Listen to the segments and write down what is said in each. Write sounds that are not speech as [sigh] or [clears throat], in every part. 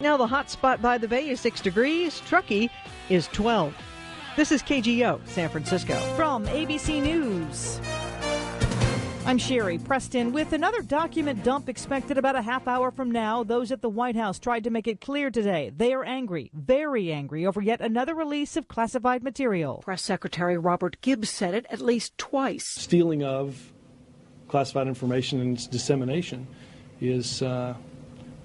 Now the hot spot by the bay is 6 degrees. Truckee is 12. This is KGO, San Francisco. From ABC News. I'm Sherry Preston with another document dump expected about a half hour from now. Those at the White House tried to make it clear today they are angry, very angry, over yet another release of classified material. Press Secretary Robert Gibbs said it at least twice. Stealing of classified information and its dissemination is uh,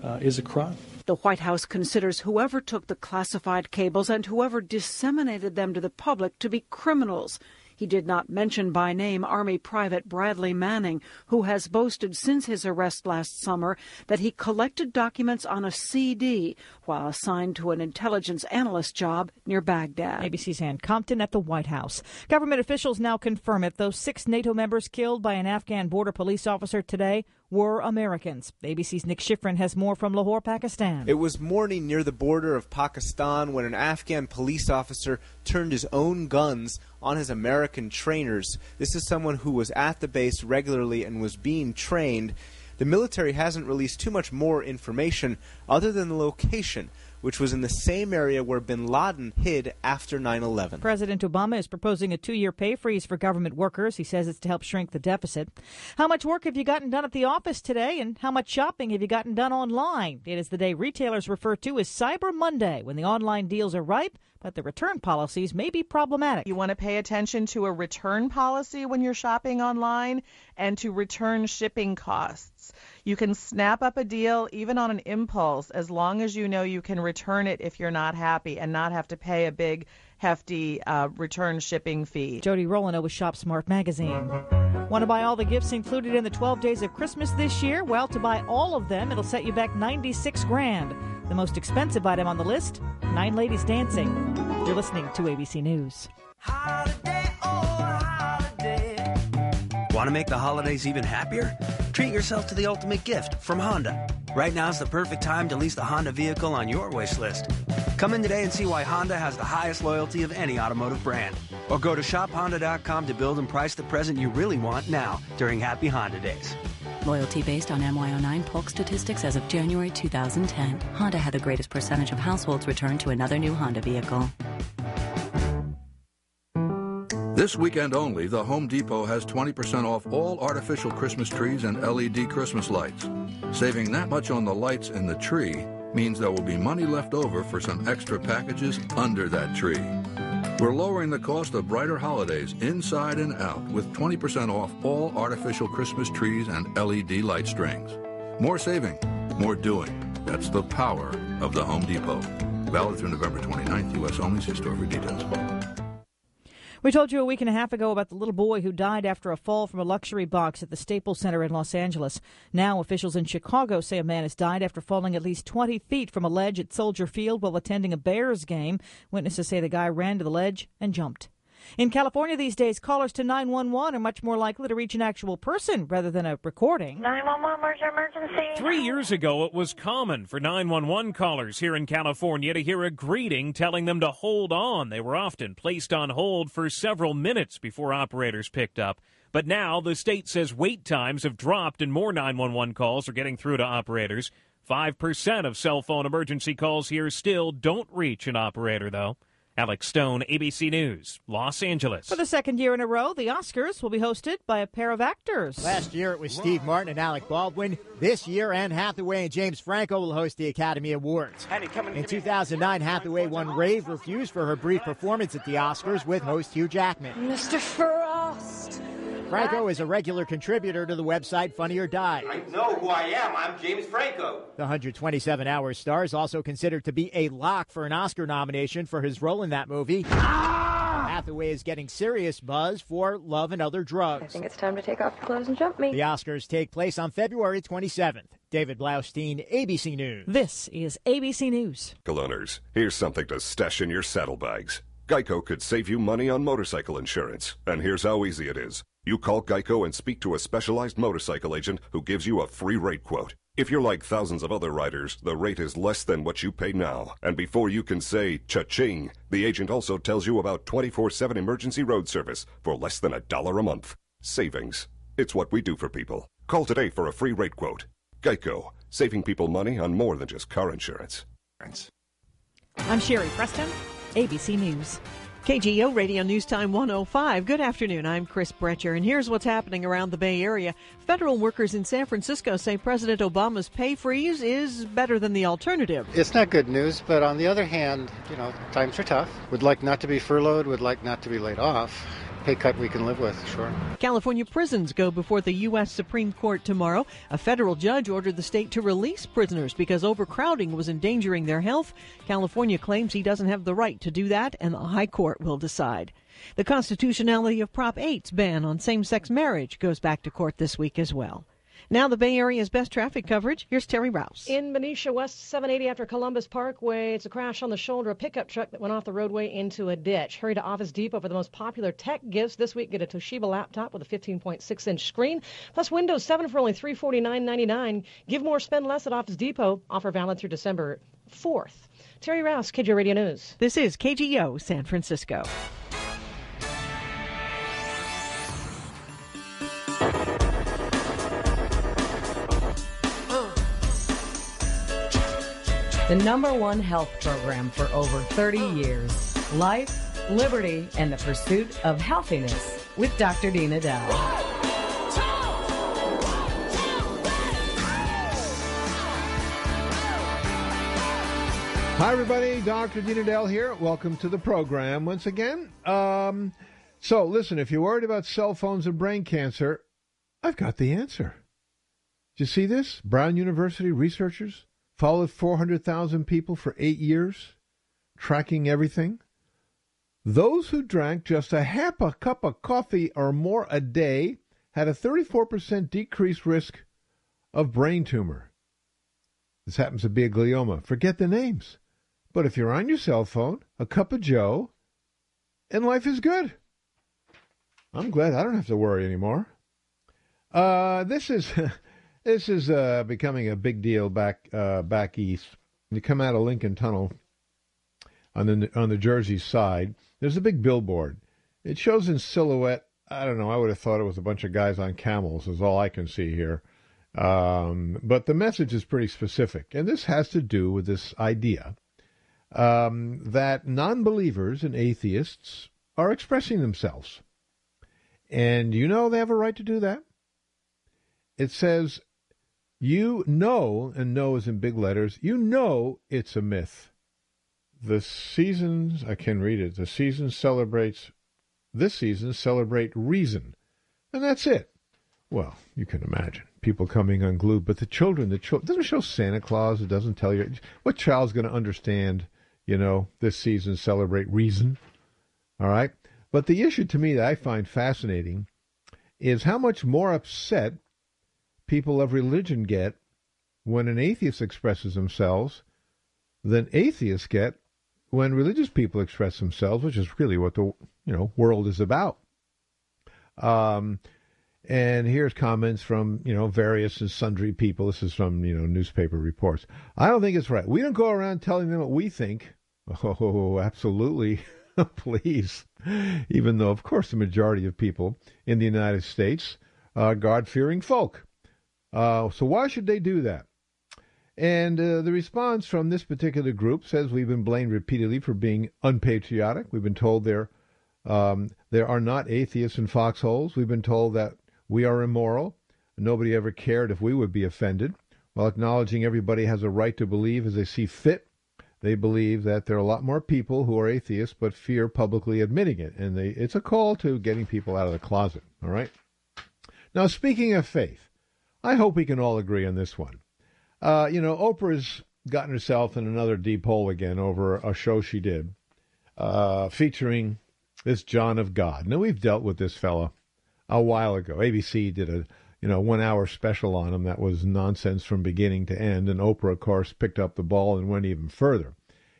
uh, is a crime. The White House considers whoever took the classified cables and whoever disseminated them to the public to be criminals. He did not mention by name Army Private Bradley Manning, who has boasted since his arrest last summer that he collected documents on a CD while assigned to an intelligence analyst job near Baghdad. ABC's Ann Compton at the White House. Government officials now confirm it. Those six NATO members killed by an Afghan border police officer today were Americans. ABC's Nick Schifrin has more from Lahore, Pakistan. It was morning near the border of Pakistan when an Afghan police officer turned his own guns on his American trainers. This is someone who was at the base regularly and was being trained. The military hasn't released too much more information other than the location which was in the same area where bin Laden hid after 9 11. President Obama is proposing a two year pay freeze for government workers. He says it's to help shrink the deficit. How much work have you gotten done at the office today, and how much shopping have you gotten done online? It is the day retailers refer to as Cyber Monday, when the online deals are ripe but the return policies may be problematic. You want to pay attention to a return policy when you're shopping online and to return shipping costs. You can snap up a deal even on an impulse as long as you know you can return it if you're not happy and not have to pay a big hefty uh, return shipping fee. Jody Rohlena with Shop Smart Magazine. Want to buy all the gifts included in the 12 days of Christmas this year? Well, to buy all of them, it'll set you back 96 grand. The most expensive item on the list, Nine Ladies Dancing. You're listening to ABC News. Holiday, oh, holiday. Want to make the holidays even happier? Treat yourself to the ultimate gift from Honda. Right now is the perfect time to lease the Honda vehicle on your wish list. Come in today and see why Honda has the highest loyalty of any automotive brand. Or go to shophonda.com to build and price the present you really want now during Happy Honda Days. Loyalty based on MYO9 Polk statistics as of January 2010. Honda had the greatest percentage of households return to another new Honda vehicle. This weekend only, the Home Depot has 20% off all artificial Christmas trees and LED Christmas lights. Saving that much on the lights and the tree means there will be money left over for some extra packages under that tree. We're lowering the cost of brighter holidays inside and out with 20% off all artificial Christmas trees and LED light strings. More saving, more doing. That's the power of the Home Depot. Valid through November 29th, U.S. only. See store for details. We told you a week and a half ago about the little boy who died after a fall from a luxury box at the Staples Center in Los Angeles. Now, officials in Chicago say a man has died after falling at least 20 feet from a ledge at Soldier Field while attending a Bears game. Witnesses say the guy ran to the ledge and jumped. In California these days, callers to 911 are much more likely to reach an actual person rather than a recording. 911, where's your emergency? Three years ago, it was common for 911 callers here in California to hear a greeting telling them to hold on. They were often placed on hold for several minutes before operators picked up. But now the state says wait times have dropped and more 911 calls are getting through to operators. 5% of cell phone emergency calls here still don't reach an operator, though. Alex Stone, ABC News, Los Angeles. For the second year in a row, the Oscars will be hosted by a pair of actors. Last year it was Steve Martin and Alec Baldwin. This year, Anne Hathaway and James Franco will host the Academy Awards. In 2009, Hathaway won rave reviews for her brief performance at the Oscars with host Hugh Jackman. Mr. Frost. Franco is a regular contributor to the website Funny or Die. I know who I am. I'm James Franco. The 127 Hour star is also considered to be a lock for an Oscar nomination for his role in that movie. Ah! Hathaway is getting serious buzz for Love and Other Drugs. I think it's time to take off your clothes and jump me. The Oscars take place on February 27th. David Blaustein, ABC News. This is ABC News. Owners, here's something to stash in your saddlebags. Geico could save you money on motorcycle insurance, and here's how easy it is. You call Geico and speak to a specialized motorcycle agent who gives you a free rate quote. If you're like thousands of other riders, the rate is less than what you pay now. And before you can say cha-ching, the agent also tells you about 24-7 emergency road service for less than a dollar a month. Savings. It's what we do for people. Call today for a free rate quote. Geico, saving people money on more than just car insurance. I'm Sherry Preston, ABC News. KGO Radio News Time 105. Good afternoon. I'm Chris Brecher, and here's what's happening around the Bay Area. Federal workers in San Francisco say President Obama's pay freeze is better than the alternative. It's not good news, but on the other hand, you know, times are tough. Would like not to be furloughed, would like not to be laid off pay cut we can live with, sure. California prisons go before the U.S. Supreme Court tomorrow. A federal judge ordered the state to release prisoners because overcrowding was endangering their health. California claims he doesn't have the right to do that, and the High Court will decide. The constitutionality of Prop 8's ban on same sex marriage goes back to court this week as well. Now, the Bay Area's best traffic coverage. Here's Terry Rouse. In Benicia West 780 after Columbus Parkway, it's a crash on the shoulder. A pickup truck that went off the roadway into a ditch. Hurry to Office Depot for the most popular tech gifts this week. Get a Toshiba laptop with a 15.6 inch screen, plus Windows 7 for only $349.99. Give more, spend less at Office Depot. Offer valid through December 4th. Terry Rouse, KGO Radio News. This is KGO San Francisco. The number one health program for over 30 years. Life, liberty, and the pursuit of healthiness with Dr. Dean Edell. Hi, everybody. Dr. Dean Edell here. Welcome to the program once again. Um, so, listen, if you're worried about cell phones and brain cancer, I've got the answer. Did you see this? Brown University researchers followed 400,000 people for eight years, tracking everything. Those who drank just a half a cup of coffee or more a day had a 34% decreased risk of brain tumor. This happens to be a glioma. Forget the names. But if you're on your cell phone, a cup of Joe, and life is good. I'm glad I don't have to worry anymore. Uh, this is [laughs] This is uh, becoming a big deal back uh, back east. You come out of Lincoln Tunnel on the on the Jersey side. There's a big billboard. It shows in silhouette. I don't know. I would have thought it was a bunch of guys on camels. Is all I can see here. Um, but the message is pretty specific, and this has to do with this idea um, that non-believers and atheists are expressing themselves, and you know they have a right to do that. It says you know, and know is in big letters, you know it's a myth. The seasons, I can read it, the season celebrates, this season celebrate reason. And that's it. Well, you can imagine people coming unglued, but the children, the children, doesn't show Santa Claus. It doesn't tell you what child's going to understand. You know, this season celebrate reason. All right, but the issue to me that I find fascinating is how much more upset people of religion get when an atheist expresses themselves than atheists get when religious people express themselves, which is really what the you know world is about. Um, and here's comments from you know various and sundry people. This is from you know newspaper reports. I don't think it's right. We don't go around telling them what we think. [laughs] Oh, absolutely, [laughs] please. Even though, of course, the majority of people in the United States are God-fearing folk. Uh, so why should they do that? And uh, the response from this particular group says we've been blamed repeatedly for being unpatriotic. We've been told there um, there are not atheists in foxholes. We've been told that we are immoral. Nobody ever cared if we would be offended. While acknowledging everybody has a right to believe as they see fit, they believe that there are a lot more people who are atheists but fear publicly admitting it. And they, it's a call to getting people out of the closet. All right? Now, speaking of faith, I hope we can all agree on this one. Uh, you know, Oprah's gotten herself in another deep hole again over a show she did uh, featuring this John of God. Now, we've dealt with this fella a while ago. ABC did a you know one hour special on him that was nonsense from beginning to end, and Oprah, of course, picked up the ball and went even further.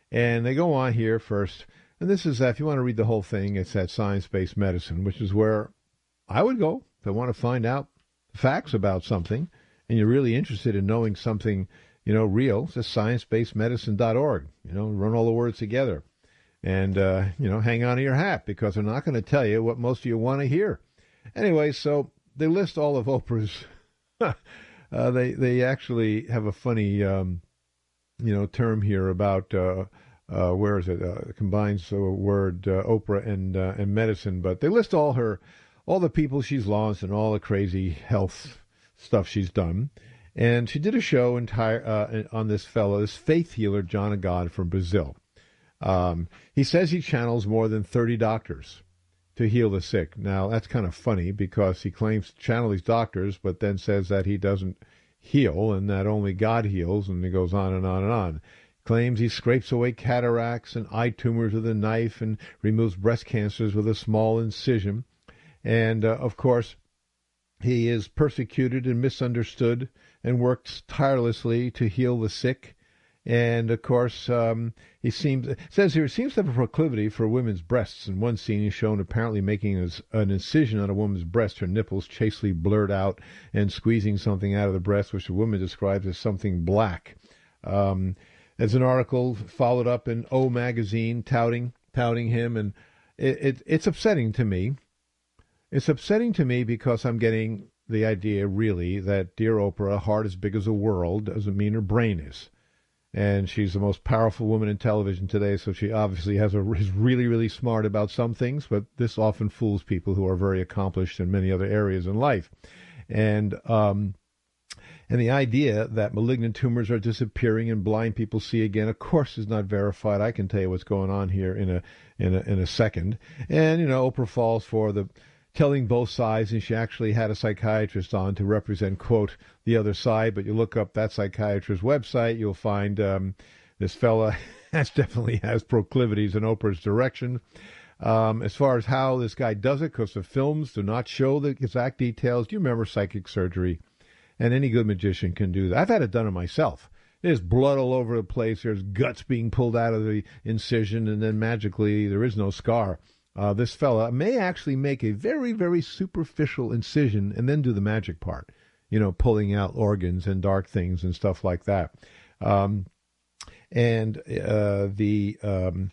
And they go on here first, and this is uh, if you want to read the whole thing, it's at Science Based Medicine, which is where I would go if I want to find out facts about something and you're really interested in knowing something, you know, real, just sciencebasedmedicine.org. You know, run all the words together. And, uh, you know, hang on to your hat because they're not going to tell you what most of you want to hear. Anyway, so they list all of Oprah's. [laughs] uh, they they actually have a funny um, you know term here about uh, uh, where is it uh, combines the word uh, Oprah and uh, and medicine, but they list all her all the people she's lost and all the crazy health stuff she's done. And she did a show entire uh, on this fellow, this faith healer, John God from Brazil. Um, he says he channels more than 30 doctors to heal the sick. Now, that's kind of funny because he claims to channel these doctors, but then says that he doesn't heal and that only God heals, and he goes on and on and on. Claims he scrapes away cataracts and eye tumors with a knife and removes breast cancers with a small incision. And, uh, of course, he is persecuted and misunderstood and works tirelessly to heal the sick. And of course, um, he seems says here seems to have a proclivity for women's breasts. In one scene, he's shown apparently making an incision on a woman's breast, her nipples chastely blurred out, and squeezing something out of the breast, which the woman describes as something black. Um, there's an article followed up in O magazine touting touting him, and it, it, it's upsetting to me. It's upsetting to me because I'm getting the idea, really, that dear Oprah, heart as big as a world, doesn't mean her brain is. And she's the most powerful woman in television today, so she obviously has a, is really, really smart about some things, but this often fools people who are very accomplished in many other areas in life. And, um, and the idea that malignant tumors are disappearing and blind people see again, of course, is not verified. I can tell you what's going on here in a in a in a second. And you know, Oprah falls for the telling both sides, and she actually had a psychiatrist on to represent, quote, the other side. But you look up that psychiatrist's website, you'll find um, this fella [laughs] has definitely has proclivities in Oprah's direction. Um, as far as how this guy does it, because the films do not show the exact details. Do you remember psychic surgery? And any good magician can do that. I've had it done on myself. There's blood all over the place. There's guts being pulled out of the incision, and then magically there is no scar uh, this fella may actually make a very, very superficial incision and then do the magic part, you know, pulling out organs and dark things and stuff like that. Um, and uh, the um,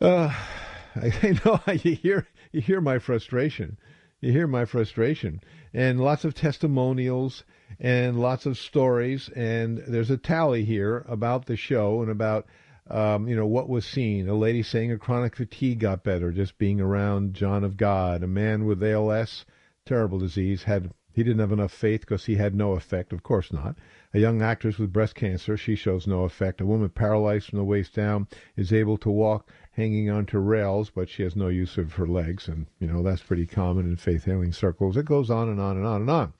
uh, [laughs] I know [laughs] you hear you hear my frustration. You hear my frustration, and lots of testimonials and lots of stories. And there's a tally here about the show and about um, you know, what was seen. A lady saying her chronic fatigue got better just being around John of God. A man with ALS, terrible disease, had he didn't have enough faith because he had no effect. Of course not. A young actress with breast cancer, she shows no effect. A woman paralyzed from the waist down is able to walk hanging onto rails, but she has no use of her legs. And, you know, that's pretty common in faith healing circles. It goes on and on and on and on.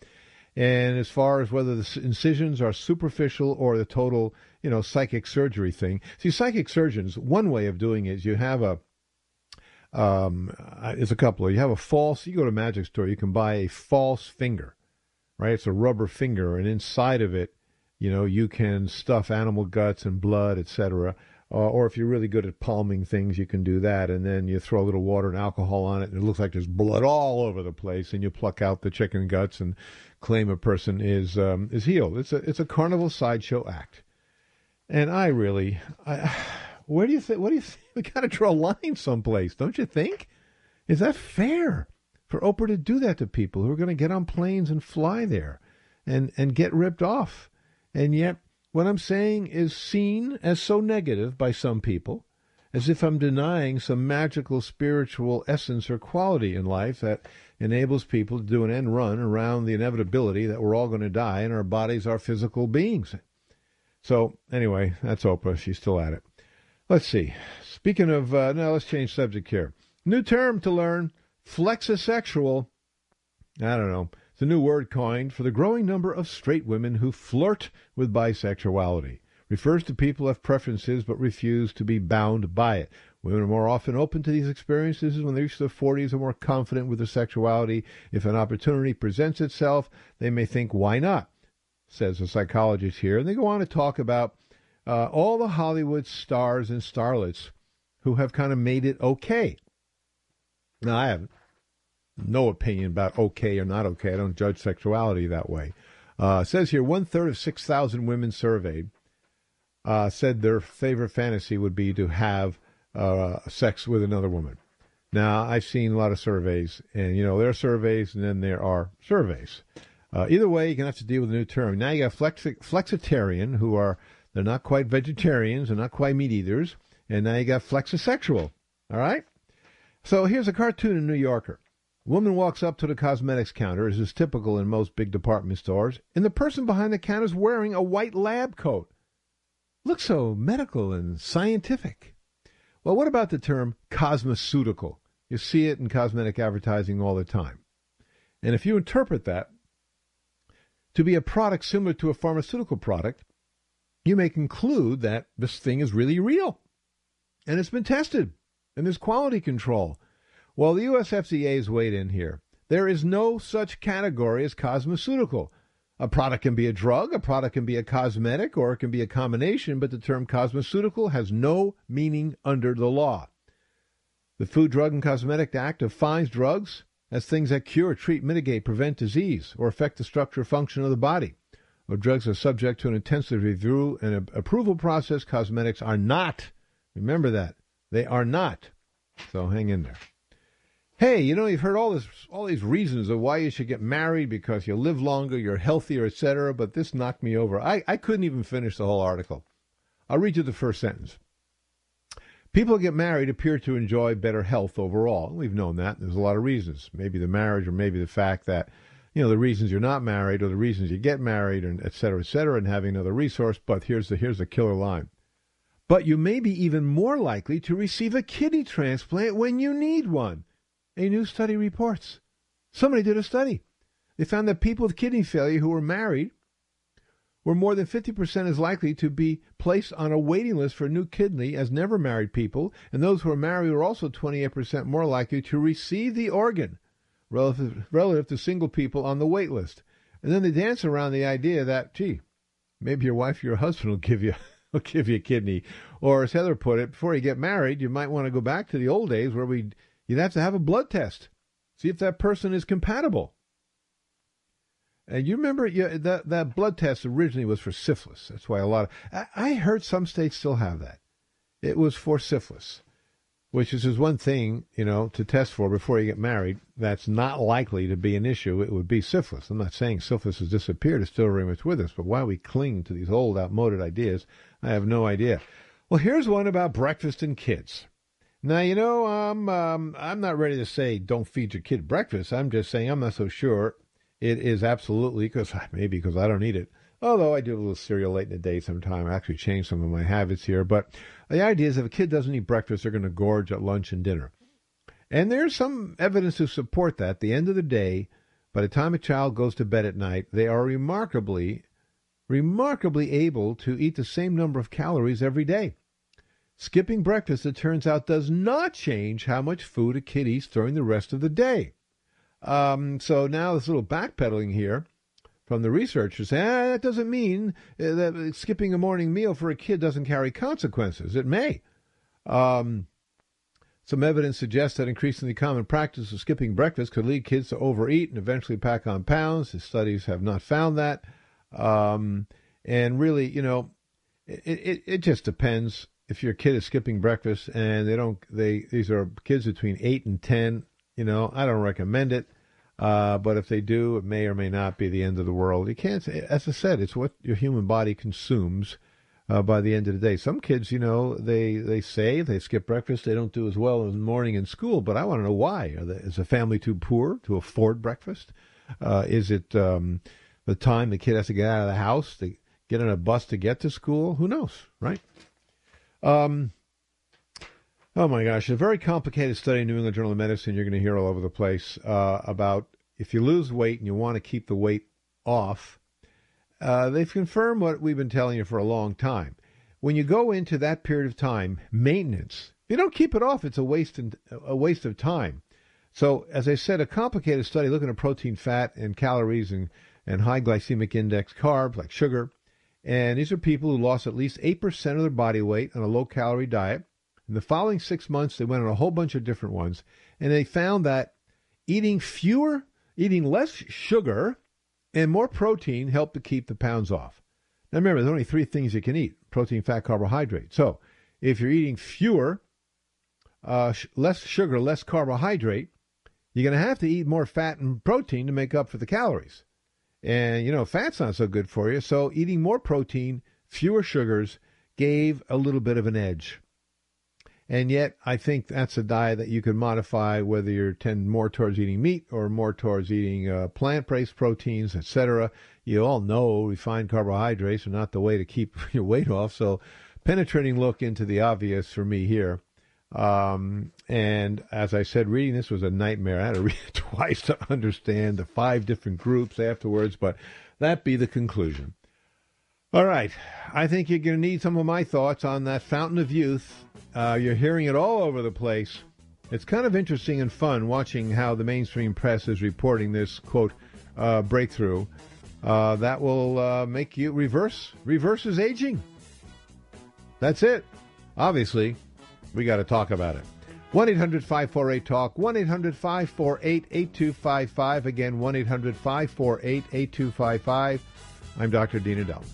And as far as whether the incisions are superficial or the total, you know, psychic surgery thing, see, psychic surgeons, one way of doing it is you have a, um, uh, it's a couple. You have a false. You go to a magic store, you can buy a false finger, right? It's a rubber finger, and inside of it, you know, you can stuff animal guts and blood, etc. Uh, or if you're really good at palming things, you can do that. And then you throw a little water and alcohol on it, and it looks like there's blood all over the place. And you pluck out the chicken guts and claim a person is um, is healed. It's a it's a carnival sideshow act. And I really, I, [sighs] where do you think? What do you [laughs] think? We got to draw a line someplace, don't you think? Is that fair for Oprah to do that to people who are going to get on planes and fly there, and and get ripped off? And yet what I'm saying is seen as so negative by some people, as if I'm denying some magical spiritual essence or quality in life that enables people to do an end run around the inevitability that we're all going to die and our bodies are physical beings. So, anyway, that's Oprah. She's still at it. Let's see. Speaking of, uh, now let's change subject here. New term to learn flexisexual. I don't know. It's a new word coined for the growing number of straight women who flirt with bisexuality. Refers to people who have preferences but refuse to be bound by it. Women are more often open to these experiences when they reach their 40s and more confident with their sexuality. If an opportunity presents itself, they may think, why not? Says a psychologist here. And they go on to talk about uh, all the Hollywood stars and starlets who have kind of made it okay. Now, I haven't no opinion about okay or not okay. I don't judge sexuality that way. Uh, says here one third of 6,000 women surveyed uh, said their favorite fantasy would be to have uh, sex with another woman. Now, I've seen a lot of surveys, and you know, there are surveys and then there are surveys. Uh, either way, you're going to have to deal with a new term. Now you got flexi- flexitarian, who are They're not quite vegetarians. They're not quite meat eaters. And now you got flexosexual. All right? So here's a cartoon in New Yorker. Woman walks up to the cosmetics counter, as is typical in most big department stores, and the person behind the counter is wearing a white lab coat. Looks so medical and scientific. Well, what about the term cosmeceutical? You see it in cosmetic advertising all the time. And if you interpret that to be a product similar to a pharmaceutical product, you may conclude that this thing is really real and it's been tested and there's quality control. Well, the US FDA's weighed in here. There is no such category as cosmeceutical. A product can be a drug, a product can be a cosmetic, or it can be a combination, but the term cosmeceutical has no meaning under the law. The Food, Drug, and Cosmetic Act defines drugs as things that cure, treat, mitigate, prevent disease, or affect the structure or function of the body. Or drugs are subject to an intensive review and approval process. Cosmetics are not. Remember that. They are not. So hang in there. Hey, you know, you've heard all this, all these reasons of why you should get married because you live longer, you're healthier, etc. But this knocked me over. I, I couldn't even finish the whole article. I'll read you the first sentence. People who get married appear to enjoy better health overall. We've known that. There's a lot of reasons. Maybe the marriage, or maybe the fact that, you know, the reasons you're not married, or the reasons you get married, and et cetera, et cetera, and having another resource. But here's the here's the killer line. But you may be even more likely to receive a kidney transplant when you need one. A new study reports. Somebody did a study. They found that people with kidney failure who were married were more than 50% as likely to be placed on a waiting list for a new kidney as never married people, and those who are married were also 28% more likely to receive the organ relative, relative to single people on the wait list. And then they dance around the idea that, gee, maybe your wife or your husband will give you [laughs] will give you a kidney. Or as Heather put it, before you get married, you might want to go back to the old days where we you'd have to have a blood test, see if that person is compatible. And you remember yeah, that that blood test originally was for syphilis. That's why a lot of I, I heard some states still have that. It was for syphilis, which is just one thing you know to test for before you get married. That's not likely to be an issue. It would be syphilis. I'm not saying syphilis has disappeared; it's still very much with us. But why we cling to these old, outmoded ideas, I have no idea. Well, here's one about breakfast and kids. Now you know I'm um, I'm not ready to say don't feed your kid breakfast. I'm just saying I'm not so sure it is absolutely because [laughs] maybe because I don't eat it. Although I do a little cereal late in the day sometimes. I actually change some of my habits here. But the idea is if a kid doesn't eat breakfast, they're going to gorge at lunch and dinner. And there's some evidence to support that. At the end of the day, by the time a child goes to bed at night, they are remarkably, remarkably able to eat the same number of calories every day. Skipping breakfast, it turns out, does not change how much food a kid eats during the rest of the day. Um, so now this little backpedaling here from the researchers. Ah, that doesn't mean uh, that skipping a morning meal for a kid doesn't carry consequences. It may. Um, some evidence suggests that increasingly common practice of skipping breakfast could lead kids to overeat and eventually pack on pounds. The studies have not found that. Um, and really, you know, it, it, it just depends if your kid is skipping breakfast and they don't, they, these are kids between eight and 10 you know, I don't recommend it. Uh, but if they do, it may or may not be the end of the world. You can't, as I said, it's what your human body consumes uh, by the end of the day. Some kids, you know, they, they say they skip breakfast, they don't do as well in the morning in school, but I want to know why. They, is the family too poor to afford breakfast? Uh, is it um, the time the kid has to get out of the house to get on a bus to get to school? Who knows, right? Um, Oh my gosh, a very complicated study in New England Journal of Medicine you're going to hear all over the place uh, about if you lose weight and you want to keep the weight off. Uh, they've confirmed what we've been telling you for a long time. When you go into that period of time, maintenance, if you don't keep it off, it's a waste in, a waste of time. So, as I said, a complicated study looking at protein, fat, and calories and, and high glycemic index carbs like sugar. And these are people who lost at least 8% of their body weight on a low calorie diet in the following six months, they went on a whole bunch of different ones, and they found that eating fewer, eating less sugar and more protein helped to keep the pounds off. Now remember, there's only three things you can eat protein, fat, carbohydrate. So if you're eating fewer, uh, sh- less sugar, less carbohydrate, you're going to have to eat more fat and protein to make up for the calories. And, you know, fat's not so good for you. So eating more protein fewer sugars gave a little bit of an edge. And yet, I think that's a diet that you can modify whether you tend more towards eating meat or more towards eating uh, plant-based proteins, etc. You all know refined carbohydrates are not the way to keep [laughs] your weight off. So, penetrating look into the obvious for me here. Um, and as I said, reading this was a nightmare. I had to read it [laughs] twice to understand the five different groups afterwards, but that be the conclusion. All right. I think you're going to need some of my thoughts on that fountain of youth. Uh, you're hearing it all over the place. It's kind of interesting and fun watching how the mainstream press is reporting this quote uh, breakthrough. Uh, that will uh, make you reverse reverses aging. That's it. Obviously, we got to talk about it. 1 800 548 TALK, 1 800 548 8255. Again, 1 800 548 8255. I'm Dr. Dean Edell.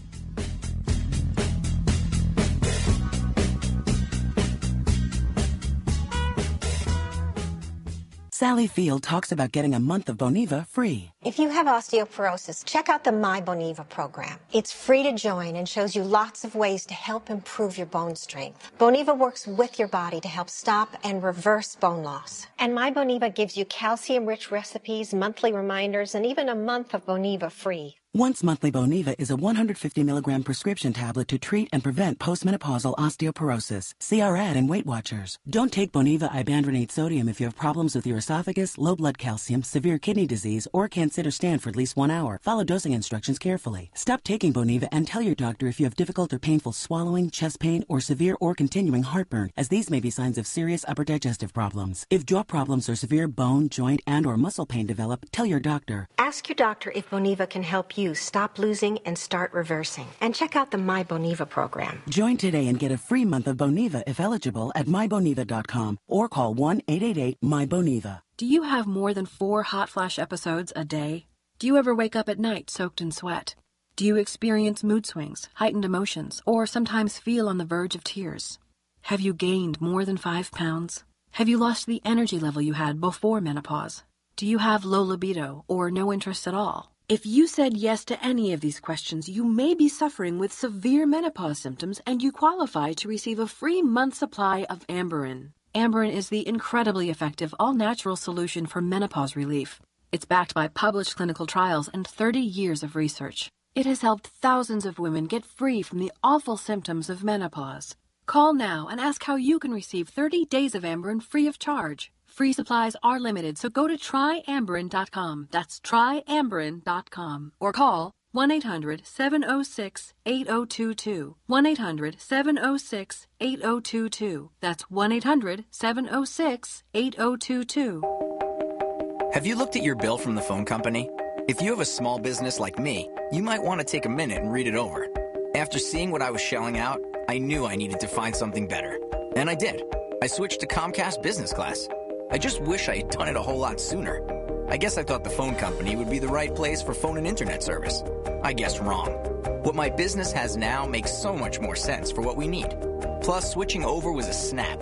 Sally Field talks about getting a month of Boniva free. If you have osteoporosis, check out the My Boniva program. It's free to join and shows you lots of ways to help improve your bone strength. Boniva works with your body to help stop and reverse bone loss. And My Boniva gives you calcium-rich recipes, monthly reminders, and even a month of Boniva free. Once monthly Boniva is a 150 milligram prescription tablet to treat and prevent postmenopausal osteoporosis. See our ad in Weight Watchers. Don't take Boniva ibandronate sodium if you have problems with your esophagus, low blood calcium, severe kidney disease, or can't sit or stand for at least one hour. Follow dosing instructions carefully. Stop taking Boniva and tell your doctor if you have difficult or painful swallowing, chest pain, or severe or continuing heartburn, as these may be signs of serious upper digestive problems. If jaw problems or severe bone, joint, and or muscle pain develop, tell your doctor. Ask your doctor if Boniva can help you stop losing and start reversing. And check out the My Boniva program. Join today and get a free month of Boniva if eligible at myboniva.com or call 1-888-MyBoniva. Do you have more than four hot flash episodes a day? Do you ever wake up at night soaked in sweat? Do you experience mood swings, heightened emotions, or sometimes feel on the verge of tears? Have you gained more than five pounds? Have you lost the energy level you had before menopause? Do you have low libido or no interest at all? If you said yes to any of these questions, you may be suffering with severe menopause symptoms and you qualify to receive a free month supply of Amberen. Amberen is the incredibly effective all-natural solution for menopause relief. It's backed by published clinical trials and 30 years of research. It has helped thousands of women get free from the awful symptoms of menopause. Call now and ask how you can receive 30 days of Amberen free of charge. Free supplies are limited, so go to tryamberen.com. That's tryamberen.com. Or call 1 800 706 8022. 1 800 706 8022. That's 1 800 706 8022. Have you looked at your bill from the phone company? If you have a small business like me, you might want to take a minute and read it over. After seeing what I was shelling out, I knew I needed to find something better. And I did. I switched to Comcast Business Class. I just wish I had done it a whole lot sooner. I guess I thought the phone company would be the right place for phone and internet service. I guess wrong. What my business has now makes so much more sense for what we need. Plus, switching over was a snap.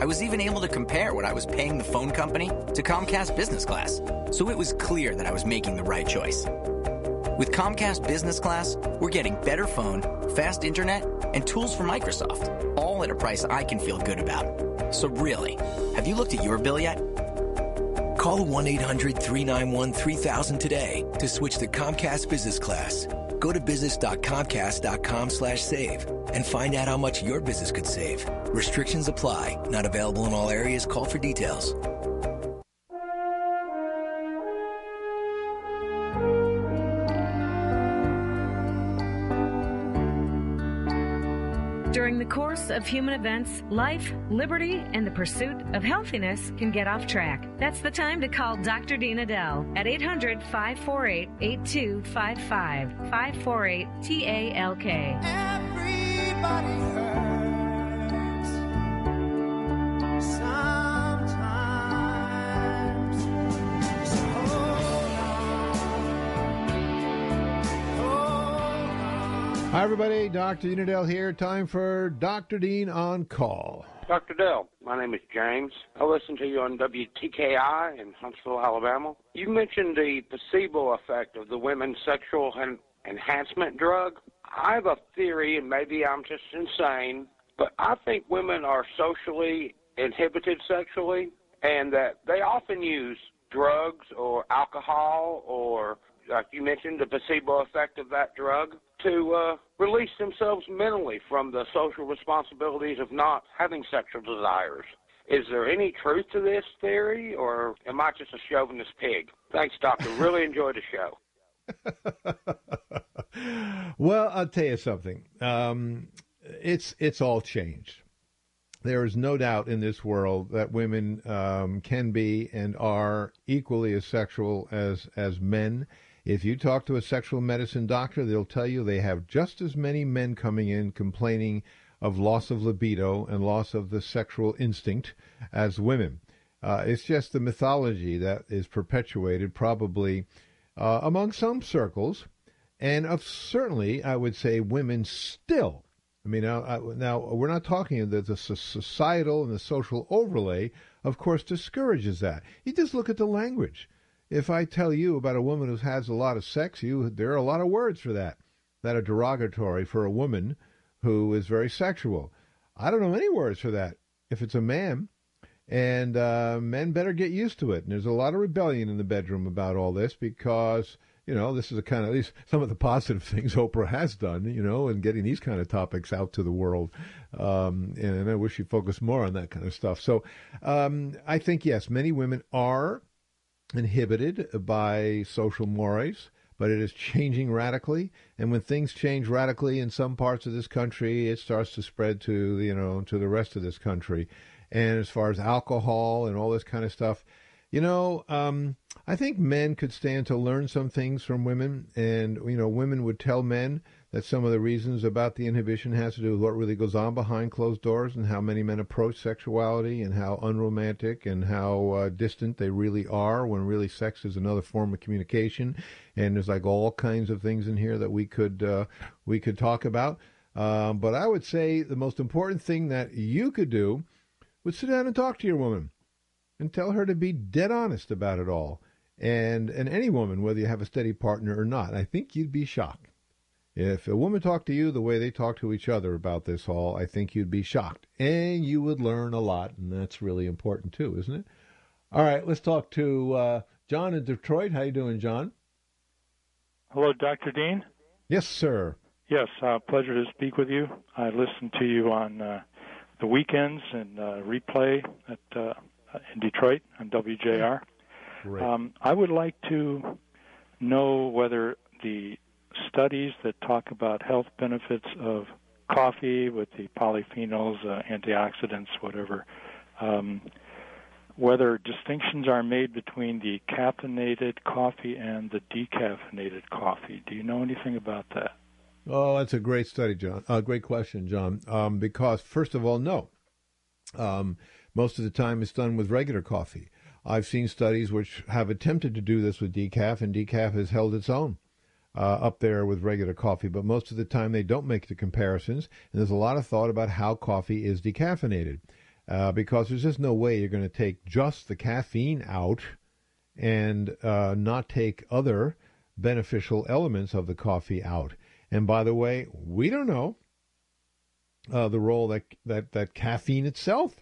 I was even able to compare what I was paying the phone company to Comcast Business Class, so it was clear that I was making the right choice. With Comcast Business Class, we're getting better phone, fast internet, and tools from Microsoft, all at a price I can feel good about. So really, have you looked at your bill yet? Call 1-800-391-3000 today to switch to Comcast Business Class. Go to business.comcast.com slash save and find out how much your business could save. Restrictions apply. Not available in all areas. Call for details. Course of human events, life, liberty, and the pursuit of healthiness can get off track. That's the time to call Dr. Dean Edell at 800 548 8255 548 TALK. Everybody hurts Hi, everybody. Dr. Dean Edell here. Time for Dr. Dean on call. Dr. Dell, my name is James. I listen to you on WTKI in Huntsville, Alabama. You mentioned the placebo effect of the women's sexual and enhancement drug. I have a theory, and maybe I'm just insane, but I think women are socially inhibited sexually, and that they often use drugs or alcohol or, like you mentioned, the placebo effect of that drug to uh, release themselves mentally from the social responsibilities of not having sexual desires. Is there any truth to this theory, or am I just a chauvinist pig? Thanks, Doctor. Really enjoyed the show. [laughs] well, I'll tell you something. Um, it's it's all changed. There is no doubt in this world that women um, can be and are equally as sexual as as men. If you talk to a sexual medicine doctor, they'll tell you they have just as many men coming in complaining of loss of libido and loss of the sexual instinct as women. Uh, it's just the mythology that is perpetuated probably uh, among some circles, and of certainly, I would say, women still. I mean, now, now we're not talking that the societal and the social overlay, of course, discourages that. You just look at the language. If I tell you about a woman who has a lot of sex, you there are a lot of words for that that are derogatory for a woman who is very sexual. I don't know any words for that. If it's a man, and uh, men better get used to it. And there's a lot of rebellion in the bedroom about all this because you know this is a kind of at least some of the positive [laughs] things Oprah has done. You know, and getting these kind of topics out to the world. Um, and I wish she focused more on that kind of stuff. So um, I think yes, many women are inhibited by social mores but it is changing radically. And when things change radically in some parts of this country, it starts to spread to you know to the rest of this country. And as far as alcohol and all this kind of stuff, you know, um, I think men could stand to learn some things from women, and you know, women would tell men that some of the reasons about the inhibition has to do with what really goes on behind closed doors and how many men approach sexuality and how unromantic and how uh, distant they really are when really sex is another form of communication. And there's like all kinds of things in here that we could uh, we could talk about. Um, but I would say the most important thing that you could do would sit down and talk to your woman and tell her to be dead honest about it all. And and any woman, whether you have a steady partner or not, I think you'd be shocked. If a woman talked to you the way they talk to each other about this all, I think you'd be shocked. And you would learn a lot, and that's really important too, isn't it? All right, let's talk to uh, John in Detroit. How you doing, John? Hello, Dr. Dean. Yes, sir. Yes, uh, pleasure to speak with you. I listen to you on uh, the weekends and uh, replay at uh, in Detroit on WJR. Um, I would like to know whether the studies that talk about health benefits of coffee with the polyphenols, uh, antioxidants, whatever, um, whether distinctions are made between the caffeinated coffee and the decaffeinated coffee. Do you know anything about that? Oh, that's a great study, John. Uh, great question, John. Um, because first of all, no. Um, most of the time, it's done with regular coffee. I've seen studies which have attempted to do this with decaf, and decaf has held its own uh, up there with regular coffee, but most of the time they don't make the comparisons. And there's a lot of thought about how coffee is decaffeinated uh, because there's just no way you're going to take just the caffeine out and uh, not take other beneficial elements of the coffee out. And by the way, we don't know uh, the role that, that, that caffeine itself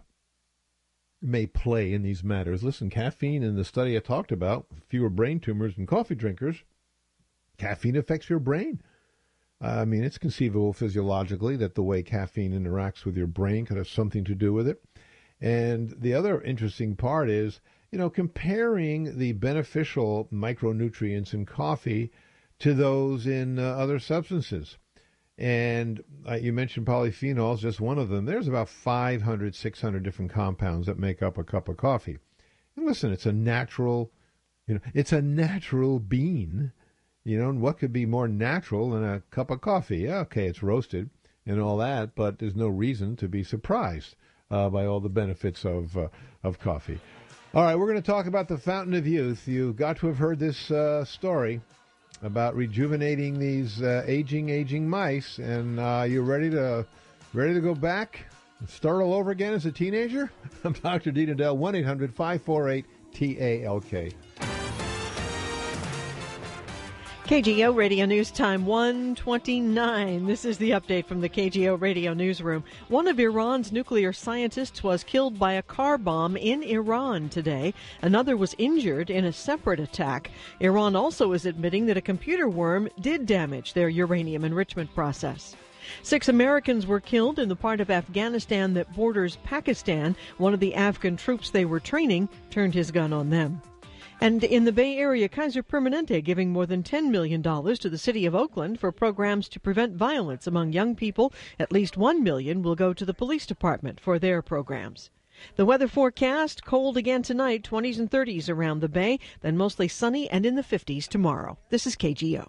may play in these matters. Listen, caffeine in the study I talked about, fewer brain tumors in coffee drinkers, caffeine affects your brain. I mean, it's conceivable physiologically that the way caffeine interacts with your brain could have something to do with it. And the other interesting part is, you know, comparing the beneficial micronutrients in coffee to those in uh, other substances. And uh, you mentioned polyphenols, just one of them. There's about 500, 600 different compounds that make up a cup of coffee. And listen, it's a natural, you know, it's a natural bean you know, and what could be more natural than a cup of coffee? Yeah, okay, it's roasted and all that, but there's no reason to be surprised uh, by all the benefits of uh, of coffee. All right, we're going to talk about the fountain of youth. You've got to have heard this uh, story about rejuvenating these uh, aging, aging mice, and uh, you ready to ready to go back and start all over again as a teenager? [laughs] I'm Dr. Dean Edell, one 548 TALK. KGO Radio News Time 129. This is the update from the KGO Radio Newsroom. One of Iran's nuclear scientists was killed by a car bomb in Iran today. Another was injured in a separate attack. Iran also is admitting that a computer worm did damage their uranium enrichment process. Six Americans were killed in the part of Afghanistan that borders Pakistan. One of the Afghan troops they were training turned his gun on them. And in the Bay Area, Kaiser Permanente giving more than $10 million to the city of Oakland for programs to prevent violence among young people. At least 1 million will go to the police department for their programs. The weather forecast cold again tonight, 20s and 30s around the bay, then mostly sunny and in the 50s tomorrow. This is KGO.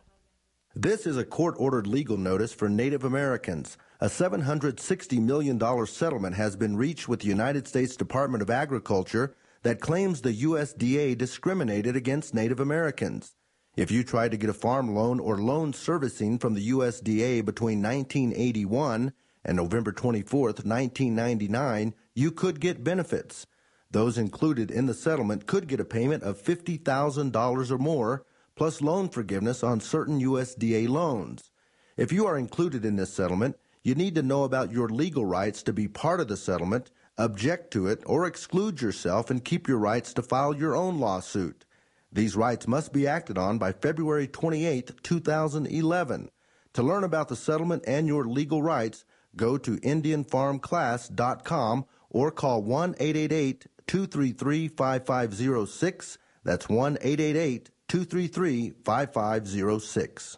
This is a court ordered legal notice for Native Americans. A $760 million settlement has been reached with the United States Department of Agriculture that claims the USDA discriminated against Native Americans. If you tried to get a farm loan or loan servicing from the USDA between 1981 and November 24, 1999, you could get benefits. Those included in the settlement could get a payment of $50,000 or more, plus loan forgiveness on certain USDA loans. If you are included in this settlement, you need to know about your legal rights to be part of the settlement object to it, or exclude yourself and keep your rights to file your own lawsuit. These rights must be acted on by February 28, 2011. To learn about the settlement and your legal rights, go to IndianFarmClass.com or call 1 888 233 5506. That's 1 888 233 5506.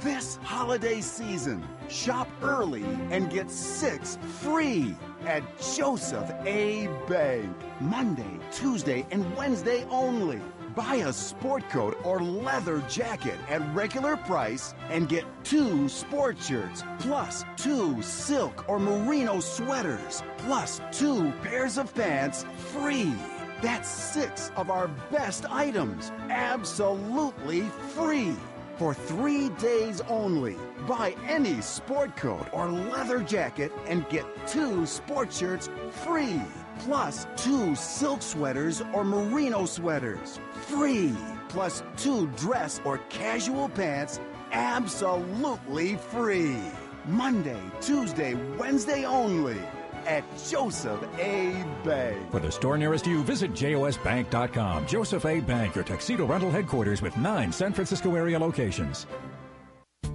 This holiday season, shop early and get six free at Joseph A. Bank. Monday, Tuesday, and Wednesday only. Buy a sport coat or leather jacket at regular price and get two sport shirts, plus two silk or merino sweaters, plus two pairs of pants free. That's six of our best items, absolutely free for three days only. Buy any sport coat or leather jacket and get two sport shirts free. Plus two silk sweaters or merino sweaters free. Plus two dress or casual pants absolutely free. Monday, Tuesday, Wednesday only at Joseph A. Bank. For the store nearest you, visit josbank.com. Joseph A. Bank, your tuxedo rental headquarters with nine San Francisco area locations.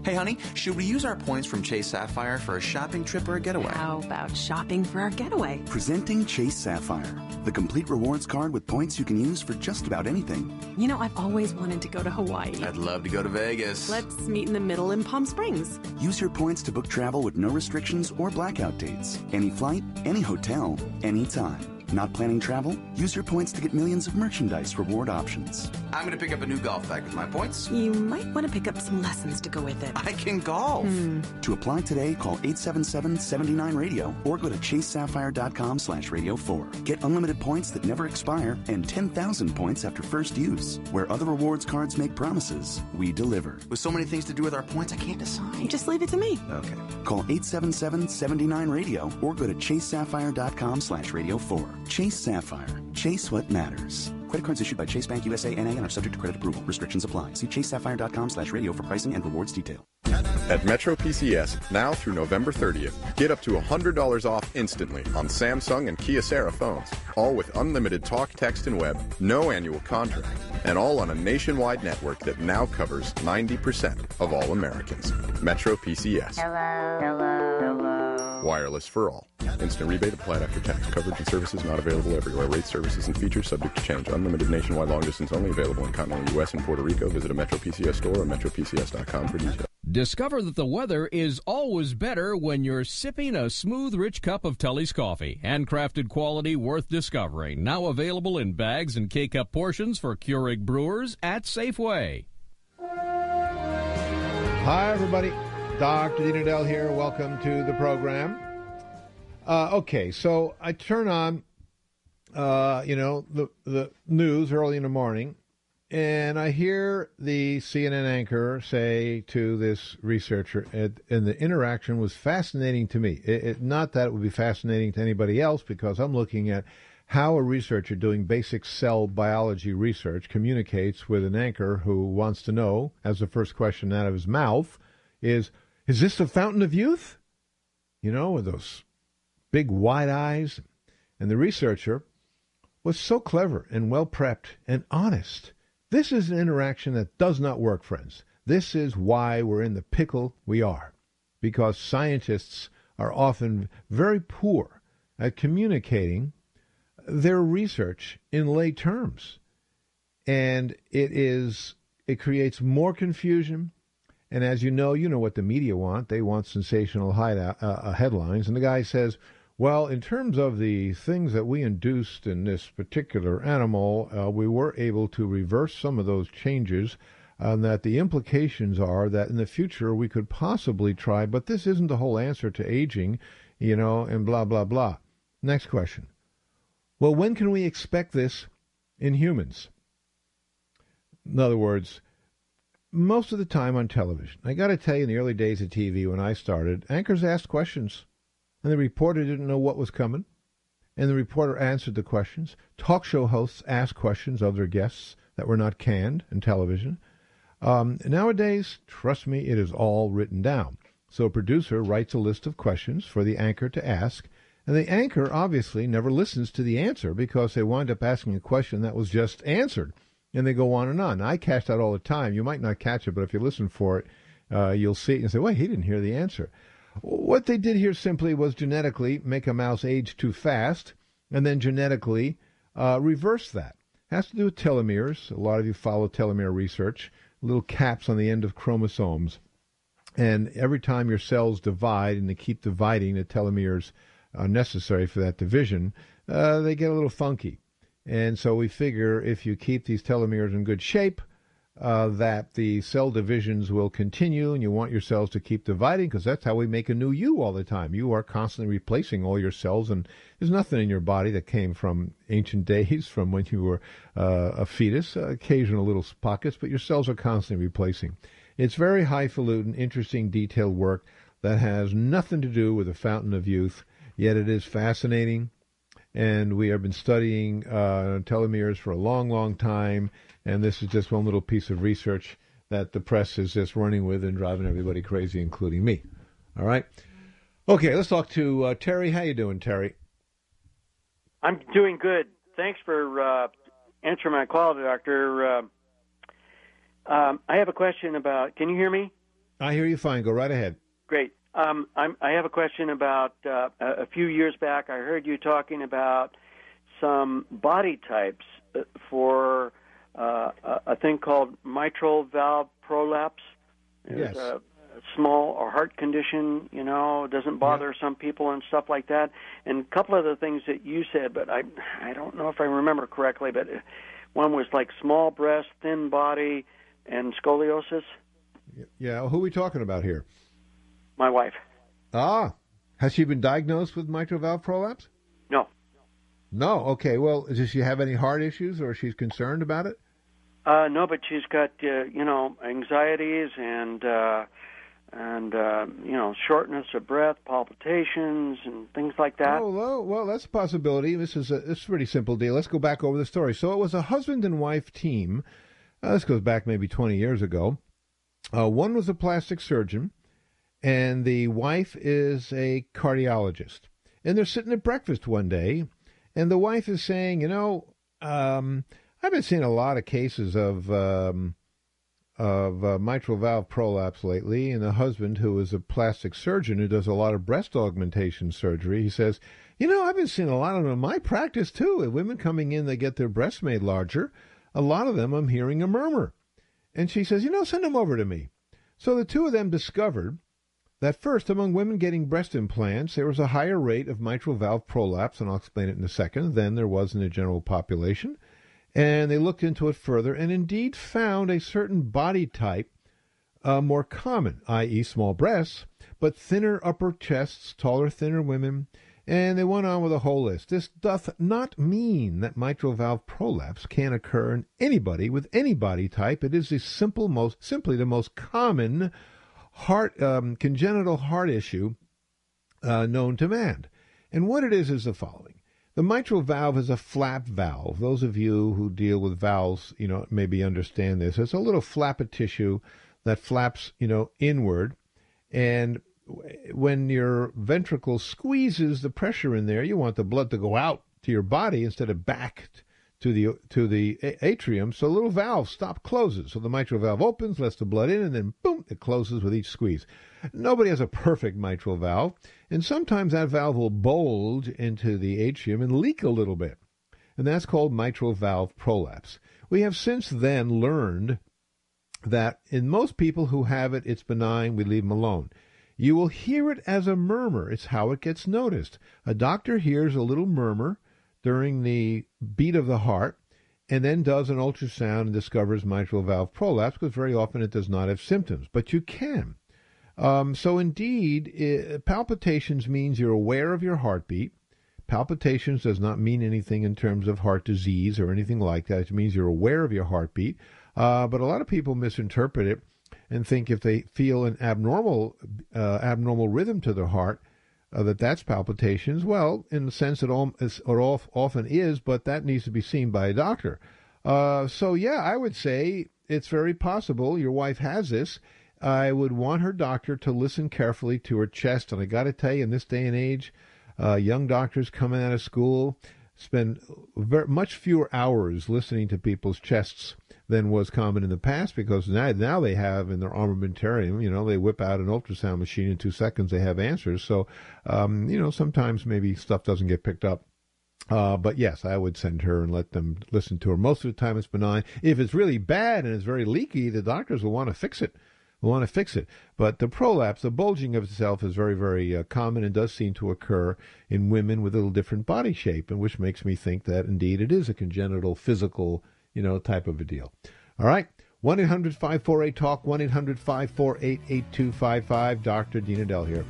Hey, honey, should we use our points from Chase Sapphire for a shopping trip or a getaway? How about shopping for our getaway? Presenting Chase Sapphire, the complete rewards card with points you can use for just about anything. You know, I've always wanted to go to Hawaii. I'd love to go to Vegas. Let's meet in the middle in Palm Springs. Use your points to book travel with no restrictions or blackout dates. Any flight, any hotel, anytime. Not planning travel? Use your points to get millions of merchandise reward options. I'm going to pick up a new golf bag with my points. You might want to pick up some lessons to go with it. I can golf. Hmm. To apply today, call 877-79-RADIO or go to chasesapphire.com slash radio 4. Get unlimited points that never expire and 10,000 points after first use. Where other rewards cards make promises, we deliver. With so many things to do with our points, I can't decide. Just leave it to me. Okay. Call 877-79-RADIO or go to chasesapphire.com slash radio 4. Chase Sapphire. Chase what matters. Credit cards issued by Chase Bank USA NA and are subject to credit approval. Restrictions apply. See chasesapphire.com slash radio for pricing and rewards detail. At Metro PCS, now through November 30th, get up to $100 off instantly on Samsung and Kyocera phones. All with unlimited talk, text, and web, no annual contract, and all on a nationwide network that now covers 90% of all Americans. Metro PCS. Hello. Hello. Hello. Wireless for all. Instant rebate applied after tax. Coverage and services not available everywhere. Rates, services, and features subject to change. Unlimited nationwide long distance only available in continental U.S. and Puerto Rico. Visit a Metro PCS store or metropcs.com for details. Discover that the weather is always better when you're sipping a smooth, rich cup of Tully's coffee. Handcrafted quality worth discovering. Now available in bags and K-Cup portions for Keurig brewers at Safeway. Hi, everybody. Dr. Edell here. Welcome to the program. Uh, okay, so I turn on, uh, you know, the the news early in the morning, and I hear the CNN anchor say to this researcher, and, and the interaction was fascinating to me. It, it, not that it would be fascinating to anybody else, because I'm looking at how a researcher doing basic cell biology research communicates with an anchor who wants to know, as the first question out of his mouth, is Is this the fountain of youth? You know, with those big wide eyes. And the researcher was so clever and well prepped and honest. This is an interaction that does not work, friends. This is why we're in the pickle we are, because scientists are often very poor at communicating their research in lay terms. And it is it creates more confusion. And as you know, you know what the media want. They want sensational uh, uh, headlines. And the guy says, well, in terms of the things that we induced in this particular animal, uh, we were able to reverse some of those changes. And that the implications are that in the future we could possibly try, but this isn't the whole answer to aging, you know, and blah, blah, blah. Next question. Well, when can we expect this in humans? In other words, most of the time on television, I got to tell you, in the early days of TV when I started, anchors asked questions, and the reporter didn't know what was coming, and the reporter answered the questions. Talk show hosts asked questions of their guests that were not canned in television. Um, nowadays, trust me, it is all written down. So a producer writes a list of questions for the anchor to ask, and the anchor obviously never listens to the answer because they wind up asking a question that was just answered. And they go on and on. Now, I catch that all the time. You might not catch it, but if you listen for it, uh, you'll see it and say, wait, he didn't hear the answer. What they did here simply was genetically make a mouse age too fast and then genetically uh, reverse that. It has to do with telomeres. A lot of you follow telomere research, little caps on the end of chromosomes. And every time your cells divide and they keep dividing, the telomeres are necessary for that division, uh, they get a little funky. And so we figure if you keep these telomeres in good shape, uh, that the cell divisions will continue, and you want your cells to keep dividing because that's how we make a new you all the time. You are constantly replacing all your cells, and there's nothing in your body that came from ancient [laughs] days, from when you were uh, a fetus. Uh, occasional little pockets, but your cells are constantly replacing. It's very highfalutin, interesting, detailed work that has nothing to do with the fountain of youth Yet it is fascinating, and we have been studying uh, telomeres for a long, long time. And this is just one little piece of research that the press is just running with and driving everybody crazy, including me. All right. Okay, let's talk to uh, Terry. How you doing, Terry? I'm doing good. Thanks for uh, answering my call, Doctor. Uh, um, I have a question about. Can you hear me? I hear you fine. Go right ahead. Great. Um, i have a question about uh, a few years back. I heard you talking about some body types uh, for uh, a thing called mitral valve prolapse. Yes. A small or heart condition, you know, doesn't bother yeah. some people and stuff like that. And a couple of the things that you said, but I I don't know if I remember correctly, but one was like small breast, thin body, and scoliosis. Yeah, who are we talking about here? My wife. Ah, has she been diagnosed with mitral valve prolapse? No. No. Okay. Well, does she have any heart issues, or she's concerned about it? Uh, no, but she's got uh, you know anxieties and uh, and uh, you know shortness of breath, palpitations, and things like that. Oh well, well, that's a possibility. This is a this is a pretty simple deal. Let's go back over the story. So it was a husband and wife team. Uh, this goes back maybe twenty years ago. Uh, one was a plastic surgeon and the wife is a cardiologist. And they're sitting at breakfast one day, and the wife is saying, You know, um, I've been seeing a lot of cases of. Um, of uh, mitral valve prolapse lately, and the husband, who is a plastic surgeon who does a lot of breast augmentation surgery, he says, "You know, I've been seeing a lot of them in my practice too. With women coming in, they get their breasts made larger. A lot of them, I'm hearing a murmur." And she says, "You know, send them over to me." So the two of them discovered that first, among women getting breast implants, there was a higher rate of mitral valve prolapse, and I'll explain it in a second, than there was in the general population. And they looked into it further and indeed found a certain body type uh, more common, i.e., small breasts, but thinner upper chests, taller, thinner women, and they went on with a whole list. This doth not mean that mitral valve prolapse can occur in anybody with any body type. It is the simple, most simply the most common heart um, congenital heart issue uh, known to man. And what it is is the following: The mitral valve is a flap valve. Those of you who deal with valves, you know, maybe understand this. It's a little flap of tissue that flaps, you know, inward. And when your ventricle squeezes the pressure in there, you want the blood to go out to your body instead of back to the to the atrium. So the little valve stop closes. So the mitral valve opens, lets the blood in, and then boom, it closes with each squeeze. Nobody has a perfect mitral valve, and sometimes that valve will bulge into the atrium and leak a little bit, and that's called mitral valve prolapse. We have since then learned that in most people who have it, it's benign. We leave them alone. You will hear it as a murmur. It's how it gets noticed. A doctor hears a little murmur during the beat of the heart and then does an ultrasound and discovers mitral valve prolapse because very often it does not have symptoms, but you can. Um, so, indeed, it, palpitations means you're aware of your heartbeat. Palpitations does not mean anything in terms of heart disease or anything like that. It means you're aware of your heartbeat. Uh, but a lot of people misinterpret it and think if they feel an abnormal uh, abnormal rhythm to their heart, uh, that that's palpitations. Well, in the sense it, all, all often is, but that needs to be seen by a doctor. Uh, so yeah, I would say it's very possible your wife has this. I would want her doctor to listen carefully to her chest, and I got to tell you, in this day and age, uh, young doctors coming out of school spend very, much fewer hours listening to people's chests than was common in the past because now, now they have in their armamentarium, you know, they whip out an ultrasound machine in two seconds, they have answers. So, um, you know, sometimes maybe stuff doesn't get picked up. Uh, but yes, I would send her and let them listen to her. Most of the time it's benign. If it's really bad and it's very leaky, the doctors will want to fix it. Will want to fix it. But the prolapse, the bulging of itself, is very, very uh, common and does seem to occur in women with a little different body shape, and which makes me think that indeed it is a congenital physical you know, type of a deal. All right. 1 800 548 TALK, 1 800 548 8255. Dr. Dean Edell here.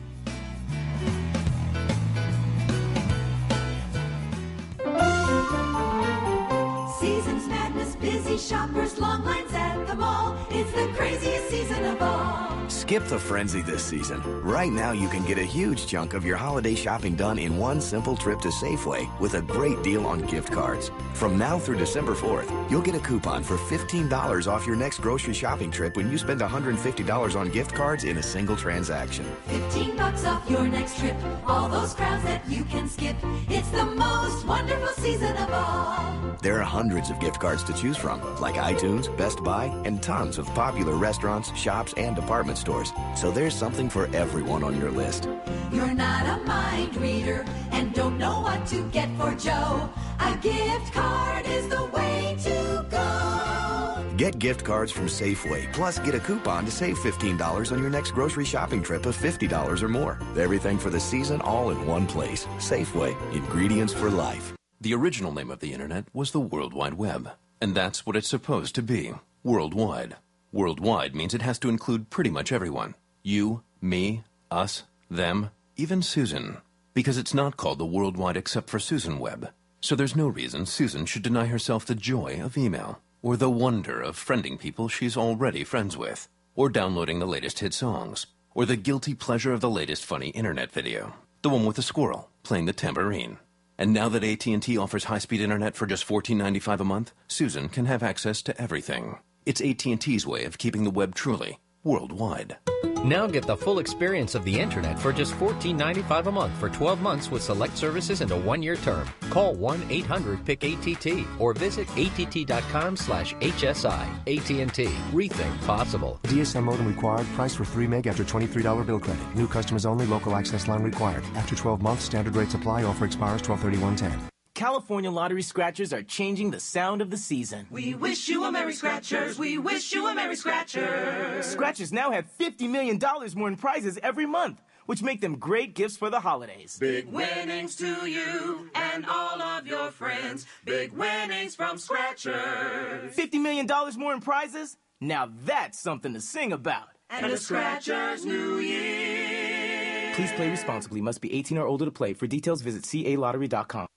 Busy shoppers, long lines at the mall. It's the craziest season of all. Skip the frenzy this season. Right now, you can get a huge chunk of your holiday shopping done in one simple trip to Safeway with a great deal on gift cards. From now through December 4th, you'll get a coupon for $15 off your next grocery shopping trip when you spend $150 on gift cards in a single transaction. 15 bucks off your next trip. All those crowds that you can skip. It's the most wonderful season of all. There are hundreds of gift cards to choose from, like iTunes, Best Buy, and tons of popular restaurants, shops, and department stores. So there's something for everyone on your list. You're not a mind reader and don't know what to get for Joe. A gift card is the way to go. Get gift cards from Safeway, plus get a coupon to save $15 on your next grocery shopping trip of $50 or more. Everything for the season all in one place. Safeway, ingredients for life. The original name of the Internet was the World Wide Web, and that's what it's supposed to be worldwide. Worldwide means it has to include pretty much everyone you, me, us, them, even Susan. Because it's not called the Worldwide except for Susan Web. So there's no reason Susan should deny herself the joy of email, or the wonder of friending people she's already friends with, or downloading the latest hit songs, or the guilty pleasure of the latest funny internet video, the one with the squirrel playing the tambourine. And now that AT&T offers high-speed internet for just $14.95 a month, Susan can have access to everything. It's AT&T's way of keeping the web truly worldwide. Now get the full experience of the internet for just $14.95 a month for 12 months with select services and a one-year term. Call 1-800-PIC-ATT or visit att.com slash HSI. AT&T. Rethink possible. DSL modem required. Price for 3 meg after $23 bill credit. New customers only. Local access line required. After 12 months, standard rate supply. Offer expires 123110. California lottery scratchers are changing the sound of the season. We wish you a Merry Scratchers. We wish you a Merry Scratchers. Scratchers now have $50 million more in prizes every month, which make them great gifts for the holidays. Big winnings to you and all of your friends. Big winnings from Scratchers. $50 million more in prizes? Now that's something to sing about. And a Scratchers New Year. Please play responsibly. Must be 18 or older to play. For details, visit calottery.com.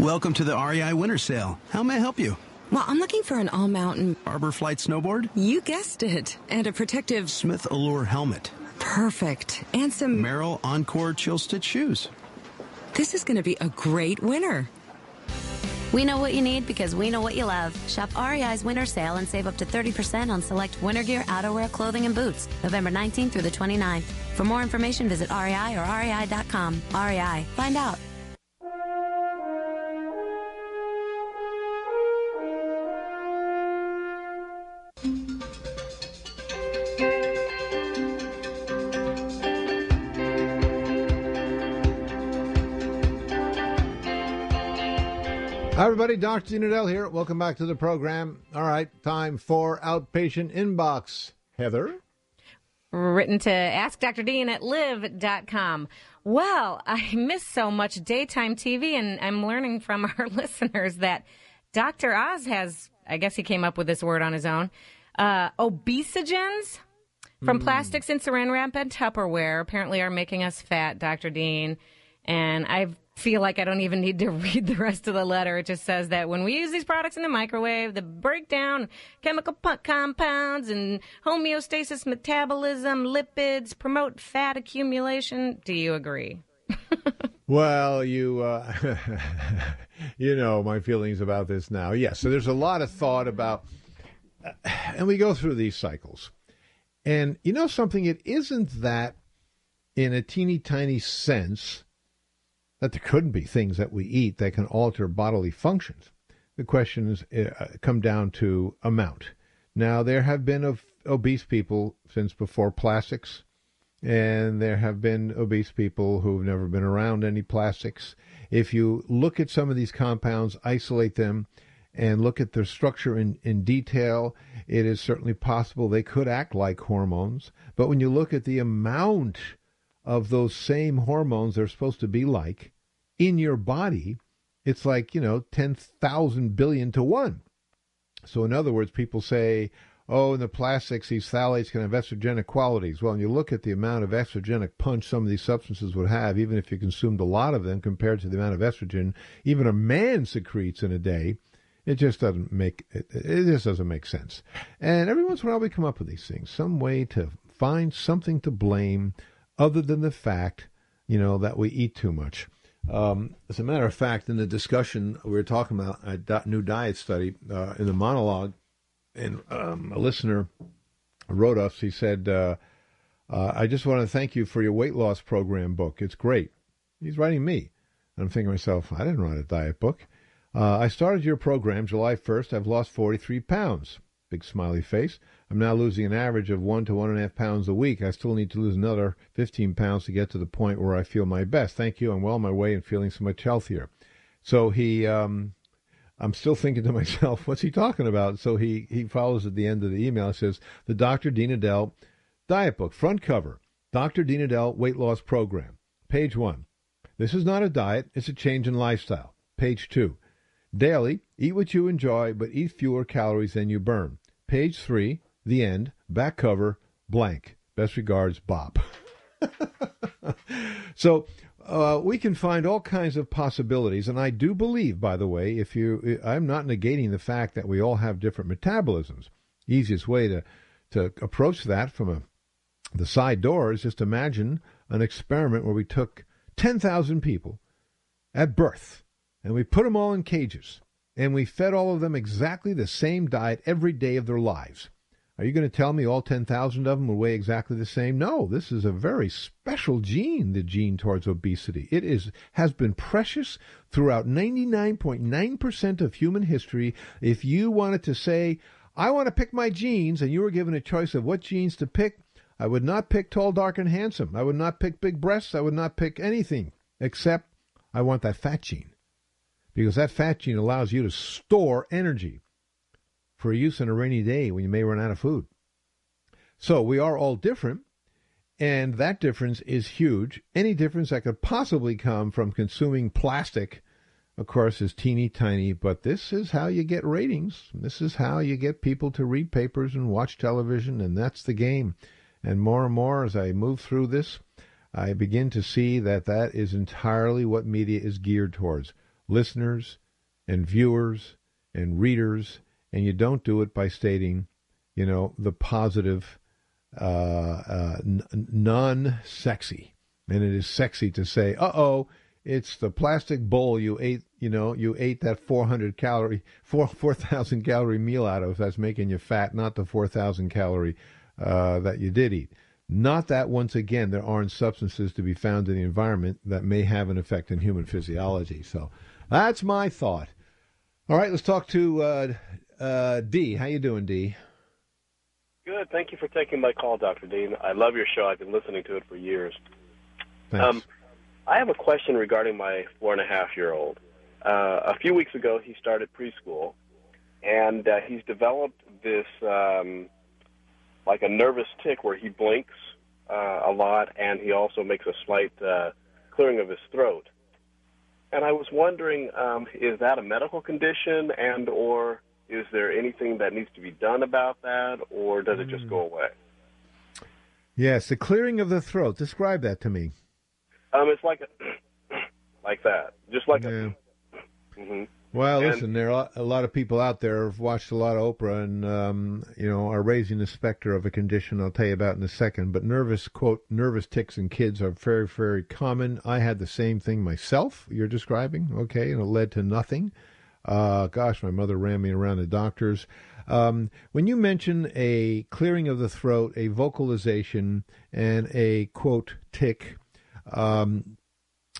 Welcome to the REI Winter Sale. How may I help you? Well, I'm looking for an all mountain Arbor Flight snowboard? You guessed it. And a protective Smith Allure helmet. Perfect. And some Merrell Encore chill stitch shoes. This is going to be a great winter. We know what you need because we know what you love. Shop REI's winter sale and save up to 30% on select winter gear, outerwear, clothing, and boots. November 19th through the 29th. For more information, visit REI or REI.com. REI. Find out. Everybody. Dr. Dean Edell here. Welcome back to the program. All right, time for Outpatient Inbox. Heather? Written to AskDrDean at live.com. Well, [laughs] I miss so much daytime TV, and I'm learning from our [laughs] listeners that Dr. Oz has, I guess he came up with this word on his own, uh, obesogens from Mm. plastics in saran wrap and Tupperware apparently are making us fat, Dr. Dean. And I feel like I don't even need to [laughs] read the rest of the letter. It just says that when we use these products in the microwave, the breakdown chemical compounds and homeostasis metabolism, lipids promote fat accumulation. Do you agree? [laughs] Well, you uh, [laughs] you know my feelings about this now. Yes, so there's a lot of thought about, and we go through these cycles, and you know something. It isn't that, in a teeny tiny sense, that there couldn't be things that we eat that can alter bodily functions. The questions uh, come down to amount. Now there have been of obese people since before plastics and there have been obese people who've never been around any plastics. If you look at some of these compounds, isolate them, and look at their structure in, in detail, it is certainly possible they could act like hormones. But when you look at the amount of those same hormones they're supposed to be like in your body, it's like, you know, 10,000 billion to one. So, in other words, people say, oh, in the plastics, these phthalates can have estrogenic qualities. Well, when you look at the amount of estrogenic punch some of these substances would have, even if you consumed a lot of them compared to the amount of estrogen even a man secretes in a day, it just doesn't make it, it just doesn't make sense. And every once in a while we come up with these things, some way to find something to blame other than the fact, you know, that we eat too much. Um, as a matter of fact, in the discussion we were talking about a new diet study uh, in the monologue, and um, a listener wrote us. He said, uh, uh, "I just want to thank you for your weight loss program book. It's great." He's writing me. And I'm thinking to myself, I didn't write a diet book. Uh, I started your program July 1st. I've lost 43 pounds. Big smiley face. I'm now losing an average of one to one and a half pounds a week. I still need to lose another 15 pounds to get to the point where I feel my best. Thank you. I'm well on my way and feeling so much healthier. So he, um, I'm still thinking to [laughs] myself, what's he talking about? So he, he follows at the end of the email. It says, the Dr. Dean Edell diet book, front cover, Dr. Dean Edell weight loss program, page one. This is not a diet, it's a change in lifestyle. Page two. Daily, eat what you enjoy, but eat fewer calories than you burn. Page three, the end, back cover, blank. Best regards, Bob. [laughs] so uh, we can find all kinds of possibilities, and I do believe, by the way, if you, I'm not negating the fact that we all have different metabolisms. Easiest way to to approach that from a the side door is just imagine an experiment where we took ten thousand people at birth and we put them all in cages and we fed all of them exactly the same diet every day of their lives. Are you going to tell me all 10,000 of them will weigh exactly the same? No, this is a very special gene, the gene towards obesity. It is has been precious throughout 99.9% of human history. If you wanted to say, I want to pick my genes, and you were given a choice of what genes to pick, I would not pick tall, dark, and handsome. I would not pick big breasts. I would not pick anything except I want that fat gene. Because that fat gene allows you to store energy for use on a rainy day when you may run out of food. So we are all different, and that difference is huge. Any difference that could possibly come from consuming plastic, of course, is teeny tiny, but this is how you get ratings. This is how you get people to read papers and watch television, and that's the game. And more and more as I move through this, I begin to see that that is entirely what media is geared towards listeners and viewers and readers and you don't do it by stating, you know, the positive, uh, uh, n- non-sexy. And it is sexy to say, "Uh oh, It's the plastic bowl you ate. You know, you ate that 400 calorie, four 4,000 calorie meal out of. That's making you fat, not the 4,000 calorie uh, that you did eat. Not that once again there aren't substances to be found in the environment that may have an effect in human physiology. So that's my thought. All right, let's talk to uh, uh, D. How you doing, D? Good. Thank you for taking my call, Dr. Dean. I love your show. I've been listening to it for years. Thanks. Um, I have a question regarding my four and a half year old. Uh, a few weeks ago, he started preschool, and uh, he's developed this um, like a nervous tick where he blinks uh, a lot, and he also makes a slight uh, clearing of his throat. And I was wondering, um, is that a medical condition, and or is there anything that needs to be done about that, or does it just go away? Yes, the clearing of the throat. Describe that to me. Um, it's like a, [clears throat] like that, just like a. hmm Well, And- listen, there are a lot of people out there who've watched a lot of Oprah and, um, you know, are raising the specter of a condition I'll tell you about in a second. But nervous, quote, nervous ticks in kids are very, very common. I had the same thing myself, you're describing, okay, and it led to nothing. Uh, gosh, my mother ran me around the doctors. Um, when you mention a clearing of the throat, a vocalization, and a, quote, tick, um,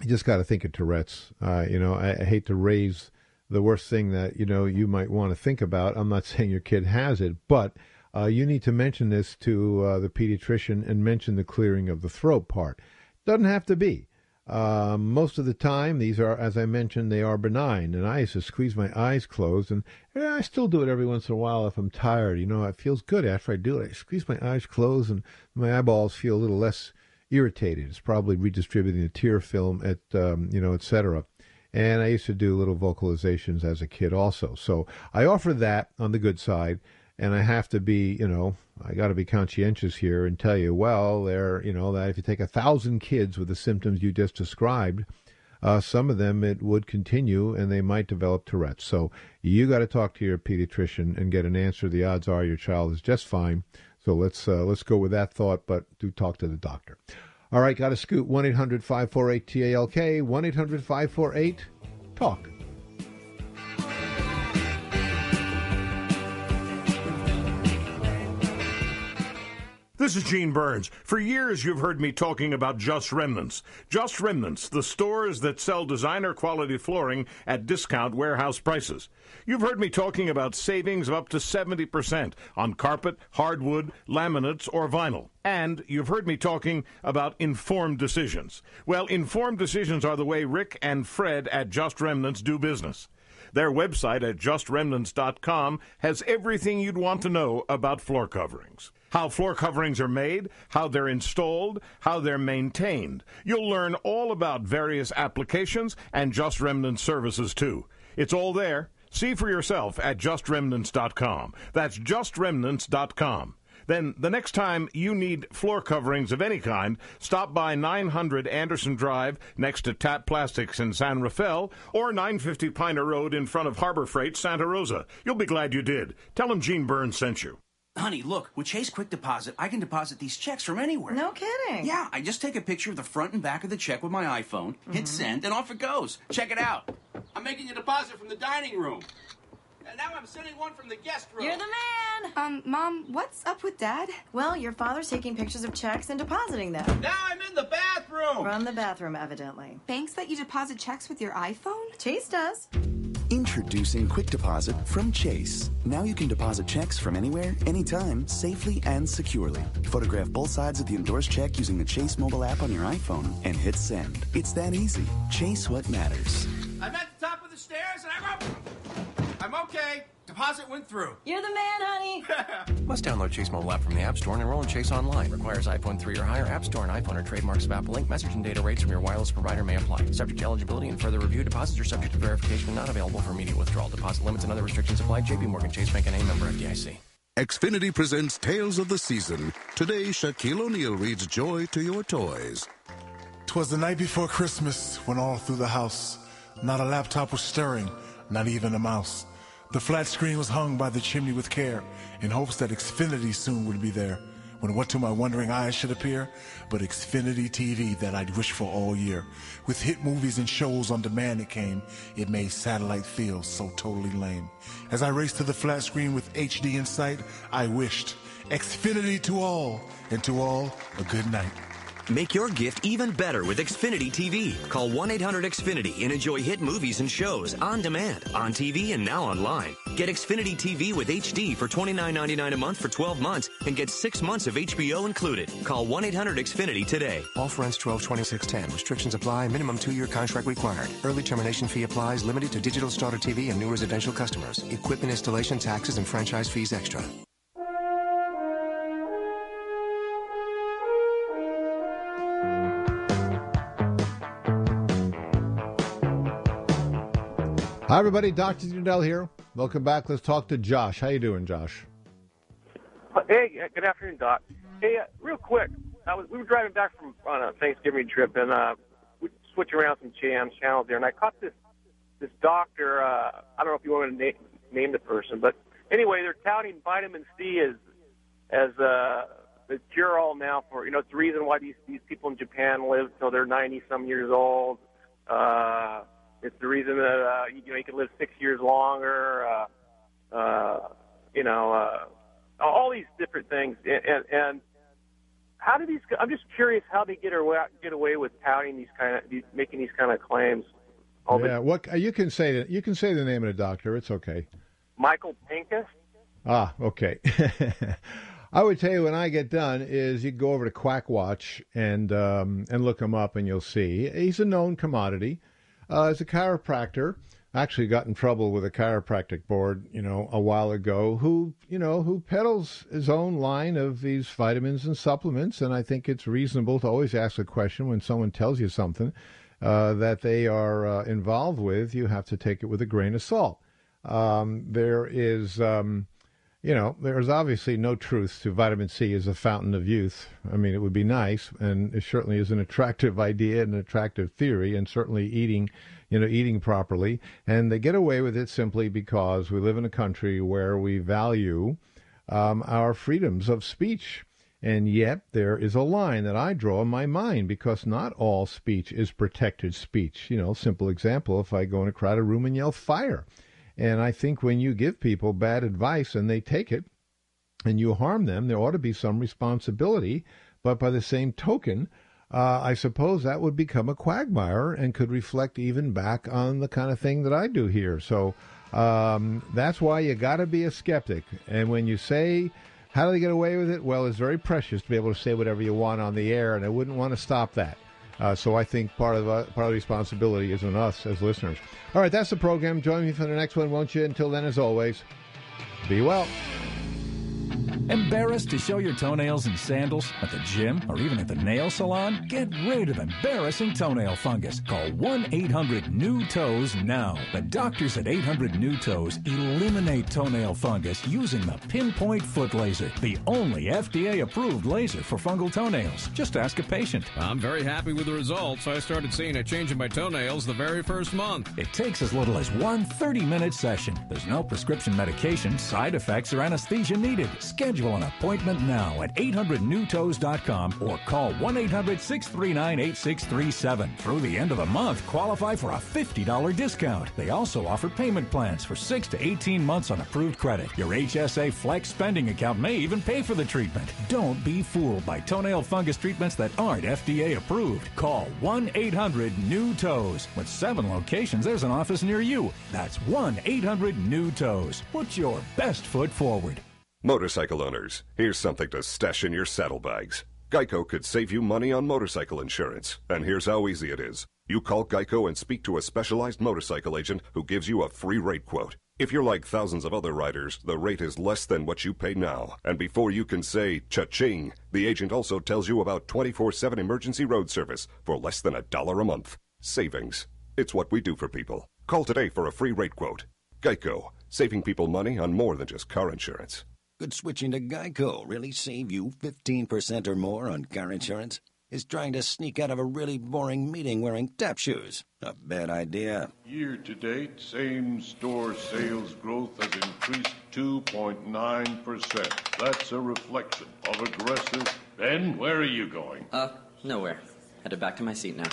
you just got to think of Tourette's. Uh, you know, I, I hate to raise the worst thing that you know you might want to think about. I'm not [laughs] saying your kid has it, but uh, you need to mention this to uh, the pediatrician and mention the clearing of the throat part. Doesn't have to be. Um, most of the time, these are, as I mentioned, they are benign. And I used to squeeze my eyes closed, and yeah, I still do it every once in a while if I'm tired. You know, it feels good after I do it. I squeeze my eyes closed, and my eyeballs feel a little less irritated. It's probably redistributing the tear film, at um, you know, et cetera. And I used to do little vocalizations as a kid also. So I offer that on the good side, and I have to be, you know, I got to be conscientious here and tell you, well, there, you know, that if you take a thousand kids with the symptoms you just described, uh, some of them it would continue and they might develop Tourette's. So you got to talk to your pediatrician and get an answer. The odds are your child is just fine. So let's uh, let's go with that thought, but do talk to the doctor. All right, got to scoot 1 800 548 TALK, 1 800 548 TALK. This is Gene Burns. For years, you've heard me talking about Just Remnants. Just Remnants, the stores that sell designer quality flooring at discount warehouse prices. You've heard me talking about savings of up to 70% on carpet, hardwood, laminates, or vinyl. And you've heard me talking about informed decisions. Well, informed decisions are the way Rick and Fred at Just Remnants do business. Their website at justremnants.com has everything you'd want to know about floor coverings. How floor coverings are made, how they're installed, how they're maintained. You'll learn all about various applications and Just Remnants services too. It's all there. See for yourself at justremnants.com. That's justremnants.com. Then the next time you need floor coverings of any kind, stop by 900 Anderson Drive next to Tap Plastics in San Rafael or 950 Piner Road in front of Harbor Freight, Santa Rosa. You'll be glad you did. Tell them Gene Burns sent you. Honey, look, with Chase Quick Deposit, I can deposit these checks from anywhere. No kidding. Yeah, I just take a picture of the front and back of the check with my iPhone, hit send, and off it goes. Check it out. I'm making a deposit from the dining room. And now I'm sending one from the guest room. You're the man. Um, Mom, what's up with Dad? Well, your father's taking pictures of checks and depositing them. Now I'm in the bathroom. From the bathroom, evidently. Banks let you deposit checks with your iPhone? Chase does. Introducing Quick Deposit from Chase. Now you can deposit checks from anywhere, anytime, safely and securely. Photograph both sides of the endorsed check using the Chase mobile app on your iPhone and hit send. It's that easy. Chase what matters. I'm at the top of the stairs and I'm up. I'm okay. Deposit went through. You're the man, honey. [laughs] Must download Chase mobile app from the App Store and enroll in Chase online. Requires iPhone 3 or higher. App Store and iPhone or trademarks of Apple Inc. Message and data rates from your wireless provider may apply. Subject to eligibility and further review. Deposits are subject to verification and not available for immediate withdrawal. Deposit limits and other restrictions apply. JP Morgan Chase Bank and a member FDIC. Xfinity presents Tales of the Season. Today, Shaquille O'Neal reads Joy to Your Toys. Twas the night before Christmas when all through the house, not a laptop was stirring, not even a mouse. The flat screen was hung by the chimney with care in hopes that Xfinity soon would be there. when what to my wondering eyes should appear but Xfinity TV that I'd wished for all year. With hit movies and shows on demand it came, it made satellite feel so totally lame. As I raced to the flat screen with HD in sight, I wished Xfinity to all, and to all a good night. Make your gift even better with Xfinity TV. Call 1 800 Xfinity and enjoy hit movies and shows on demand, on TV, and now online. Get Xfinity TV with HD for $29.99 a month for 12 months and get six months of HBO included. Call 1 800 Xfinity today. Off rents 12 26 10. Restrictions apply. Minimum two year contract required. Early termination fee applies. Limited to digital starter TV and new residential customers. Equipment installation taxes and franchise fees extra. Hi, everybody. Dr. Edell here. Welcome back. Let's talk to Josh. How you doing, Josh? Hey, good afternoon, Doc. Hey, uh, real quick, I was, we were driving back from on a Thanksgiving trip, and uh, we switch around some jams channels there, and I caught this this doctor. Uh, I don't know if you want to name, name the person, but anyway, they're touting vitamin C as as uh, the cure all now for you know it's the reason why these these people in Japan live till they're ninety some years old. Uh, it's the reason that uh, you, know you can live six years longer. Uh, uh, you know, uh, all these different things, and, and, and how do these? I'm just curious how they get away get away with touting these kind of these, making these kind of claims. All yeah. What uh, you can say that you can say the name of the doctor. It's okay. Michael Pincus. Ah, okay. [laughs] I would tell you when I get done is you go over to Quackwatch and um, and look him up, and you'll see he's a known commodity. Uh, as a chiropractor, actually got in trouble with a chiropractic board, you know, a while ago, who, you know, who peddles his own line of these vitamins and supplements. And I think it's reasonable to always ask a question when someone tells you something uh, that they are uh, involved with. You have to take it with a grain of salt. Um, there is. Um, you know, there's obviously no truth to vitamin C as a fountain of youth. I mean, it would be nice, and it certainly is an attractive [laughs] idea and an attractive theory, and certainly eating, you know, eating properly. And they get away with it simply because we live in a country where we value um, our freedoms of speech. And yet, there is a line that I draw in my mind because not all speech is protected speech. You know, simple example if I go in a crowded room and yell fire and I think when you give people bad advice and they take it and you harm them, there ought to be some responsibility. But by the same token, uh, I suppose that would become a quagmire and could reflect even back on the kind of thing that I do here. So um, that's why you got to be a skeptic. And when you say, how do they get away with it? Well, it's very precious to be able to say whatever you want on the air, and I wouldn't want to stop that. Uh, so I think part of the, part of the responsibility is on us as listeners. All right, that's the program. Join me for the next one, won't you? Until then, as always, be well. Embarrassed to show your toenails in sandals at the gym or even at the nail salon? Get rid of embarrassing toenail fungus. Call 1 800 New Toes now. The doctors at 800 New Toes eliminate toenail fungus using the Pinpoint Foot Laser, the only FDA approved laser for fungal toenails. Just ask a patient. I'm very happy with the results. I started seeing a change in my toenails the very first month. It takes as little as one 30 minute session. There's no prescription medication, side effects, or anesthesia needed. Schedule an appointment now at 800newtoes.com or call 1-800-639-8637. Through the end of the month, qualify for a $50 discount. They also offer payment plans for 6 to 18 months on approved credit. Your HSA Flex spending account may even pay for the treatment. Don't be fooled by toenail fungus treatments that aren't FDA approved. Call 1-800-NEW-TOES. With seven locations, there's an office near you. That's 1-800-NEW-TOES. Put your best foot forward. Motorcycle owners, here's something to stash in your saddlebags. Geico could save you money on motorcycle insurance, and here's how easy it is. You call Geico and speak to a specialized motorcycle agent who gives you a free rate quote. If you're like thousands of other riders, the rate is less than what you pay now. And before you can say cha-ching, the agent also tells you about 24-7 emergency road service for less than a dollar a month. Savings. It's what we do for people. Call today for a free rate quote. Geico, saving people money on more than just car insurance. Could switching to Geico really save you 15% or more on car insurance? is trying to sneak out of a really boring meeting wearing tap shoes. A bad idea. Year to date, same store sales growth has increased 2.9%. That's a reflection of aggressive. Ben, where are you going? Uh, nowhere. Headed back to my seat now.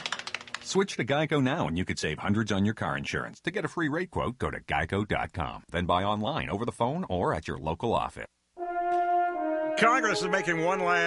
Switch to Geico now and you could save hundreds on your car insurance. To get a free rate quote, go to geico.com. Then buy online, over the phone, or at your local office. Congress is making one last